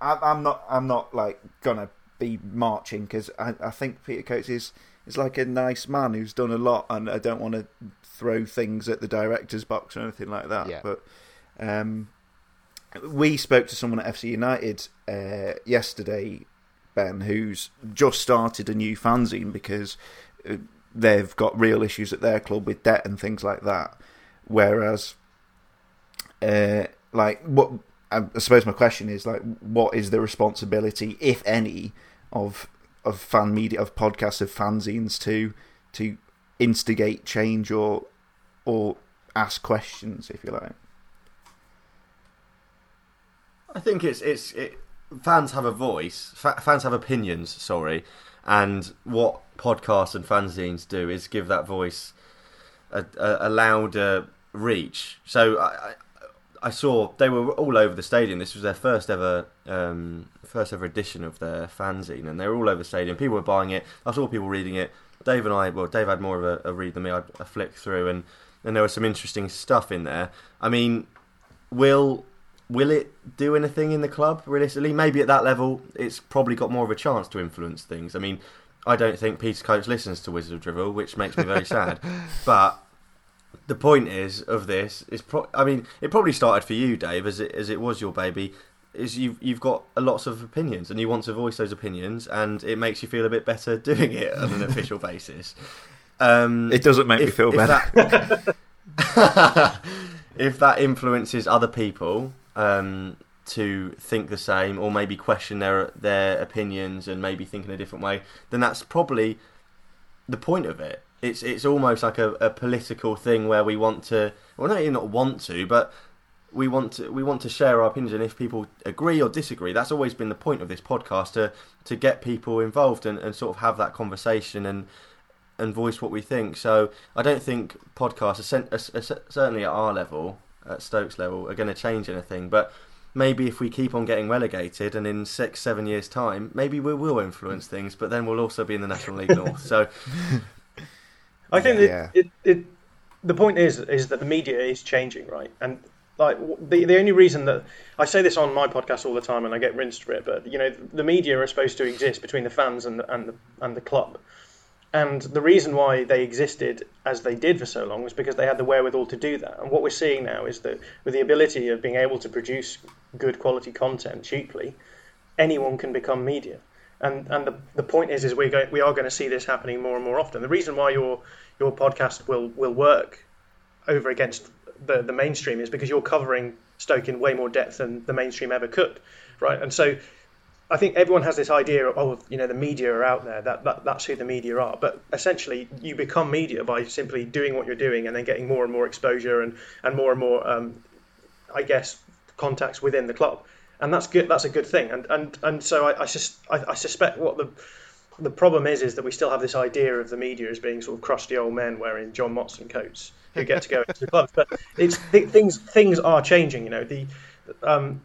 I, I'm not I'm not like gonna be marching because I, I think Peter Coates is is like a nice man who's done a lot, and I don't want to throw things at the director's box or anything like that. Yeah. But um, we spoke to someone at FC United uh, yesterday, Ben, who's just started a new fanzine because uh, they've got real issues at their club with debt and things like that. Whereas, uh, like, what I suppose my question is like, what is the responsibility, if any, of of fan media, of podcasts, of fanzines to to instigate change or or ask questions, if you like. I think it's it's it, fans have a voice. Fa- fans have opinions. Sorry, and what podcasts and fanzines do is give that voice a, a, a louder reach. So I, I, I, saw they were all over the stadium. This was their first ever um, first ever edition of their fanzine, and they were all over the stadium. People were buying it. I saw people reading it. Dave and I, well, Dave had more of a, a read than me. I, I flicked through, and and there was some interesting stuff in there. I mean, will will it do anything in the club realistically? Maybe at that level, it's probably got more of a chance to influence things. I mean, I don't think Peter Coates listens to Wizard of Drivel, which makes me very sad. But the point is of this is, pro- I mean, it probably started for you, Dave, as it as it was your baby. is you've you've got lots of opinions and you want to voice those opinions and it makes you feel a bit better doing it on an official basis. Um, it doesn't make if, me feel better. That, if that influences other people um, to think the same or maybe question their their opinions and maybe think in a different way, then that's probably the point of it. It's it's almost like a, a political thing where we want to well not not want to, but we want to we want to share our opinions and if people agree or disagree that's always been the point of this podcast to to get people involved and, and sort of have that conversation and and voice what we think so i don't think podcasts certainly at our level at Stoke's level are going to change anything but maybe if we keep on getting relegated and in six seven years time maybe we will influence things but then we'll also be in the national league north so. I think yeah. it, it, it the point is is that the media is changing right? And like the the only reason that I say this on my podcast all the time and I get rinsed for it, but you know the media are supposed to exist between the fans and the, and the, and the club, and the reason why they existed as they did for so long was because they had the wherewithal to do that. And what we're seeing now is that with the ability of being able to produce good quality content cheaply, anyone can become media. And and the, the point is is we go, we are going to see this happening more and more often. The reason why your your podcast will will work over against the, the mainstream is because you're covering Stoke in way more depth than the mainstream ever could, right? And so I think everyone has this idea of, oh, you know, the media are out there. That, that that's who the media are. But essentially, you become media by simply doing what you're doing and then getting more and more exposure and and more and more, um, I guess, contacts within the club. And that's good. That's a good thing. And and and so I, I just I, I suspect what the the problem is is that we still have this idea of the media as being sort of crusty old men wearing John Motson coats who get to go into the clubs. But it's th- things things are changing. You know, the um,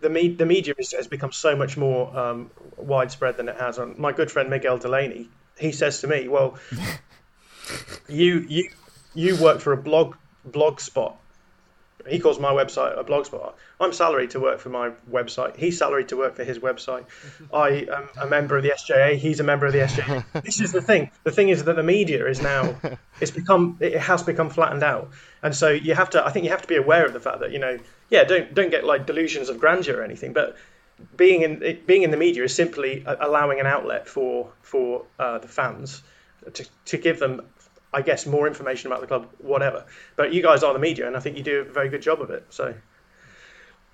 the, me- the media has become so much more um, widespread than it has. On my good friend Miguel Delaney, he says to me, "Well, you you you work for a blog blog spot he calls my website a blogspot. I'm salaried to work for my website. He's salaried to work for his website. I am a member of the SJA. He's a member of the SJA. this is the thing. The thing is that the media is now it's become it has become flattened out, and so you have to. I think you have to be aware of the fact that you know, yeah, don't don't get like delusions of grandeur or anything, but being in being in the media is simply allowing an outlet for for uh, the fans to, to give them I guess, more information about the club, whatever. But you guys are the media, and I think you do a very good job of it. So,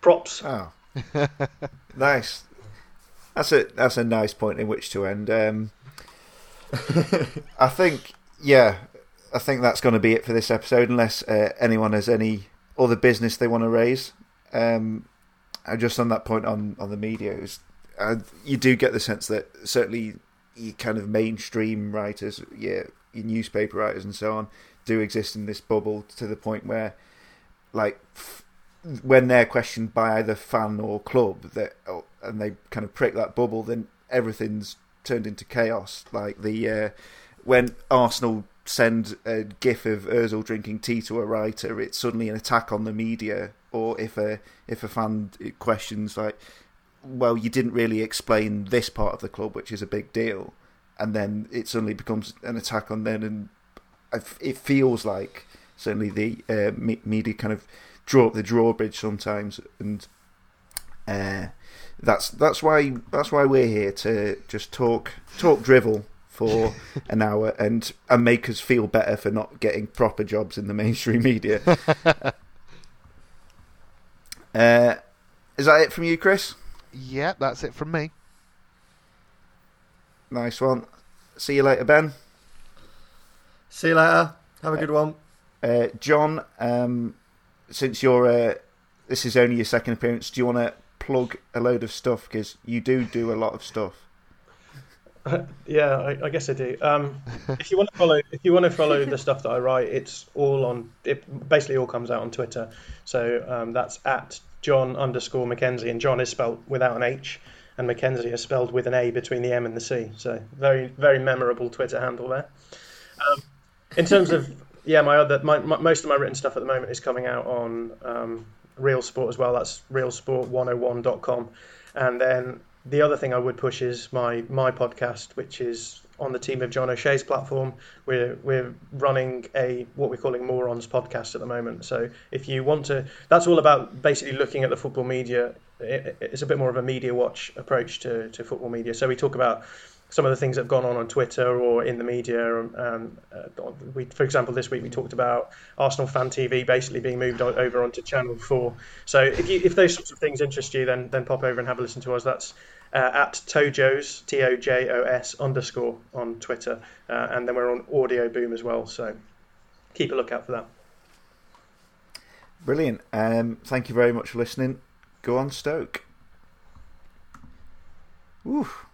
props. Oh, nice. That's a that's a nice point in which to end. Um, I think, yeah, I think that's going to be it for this episode, unless uh, anyone has any other business they want to raise. Um, just on that point on on the media, was, uh, you do get the sense that certainly you kind of mainstream writers, yeah, newspaper writers and so on do exist in this bubble to the point where, like, f- when they're questioned by either fan or club, that oh, and they kind of prick that bubble, then everything's turned into chaos. Like the uh, when Arsenal send a gif of Özil drinking tea to a writer, it's suddenly an attack on the media. Or if a if a fan questions like, well, you didn't really explain this part of the club, which is a big deal and then it suddenly becomes an attack on them, and it feels like certainly the uh, media kind of draw up the drawbridge sometimes, and uh, that's that's why that's why we're here to just talk talk drivel for an hour and and make us feel better for not getting proper jobs in the mainstream media. uh, is that it from you, Chris? Yeah, that's it from me. Nice one. See you later, Ben. See you later. Have a good one. Uh, Jon, um, since you're uh, this is only your second appearance, do you want to plug a load of stuff because you do do a lot of stuff? yeah, I, I, guess I do. Um, if you want to follow, if you want to follow the stuff that I write, it's all on. It basically all comes out on Twitter. So um, that's at Jon underscore Mackenzie, and Jon is spelled without an H and Mackenzie are spelled with an A between the M and the C. So very very memorable Twitter handle there. Um, in terms of yeah, my other my, my, most of my written stuff at the moment is coming out on um, Real Sport as well. That's realsport101.com, and then the other thing I would push is my my podcast, which is on the team of John O'Shea's platform. We're we're running a what we're calling Morons podcast at the moment. So if you want to, that's all about basically looking at the football media it, it's a bit more of a media watch approach to, to football media. So we talk about some of the things that have gone on on Twitter or in the media. Um, uh, we, for example, this week we talked about Arsenal Fan TV basically being moved over onto Channel Four. So if you, if those sorts of things interest you, then then pop over and have a listen to us. That's uh, at Tojos T O J O S underscore on Twitter, uh, and then we're on Audio Boom as well. So keep a lookout for that. Brilliant. Um, thank you very much for listening. Go on, Stoke. Oof.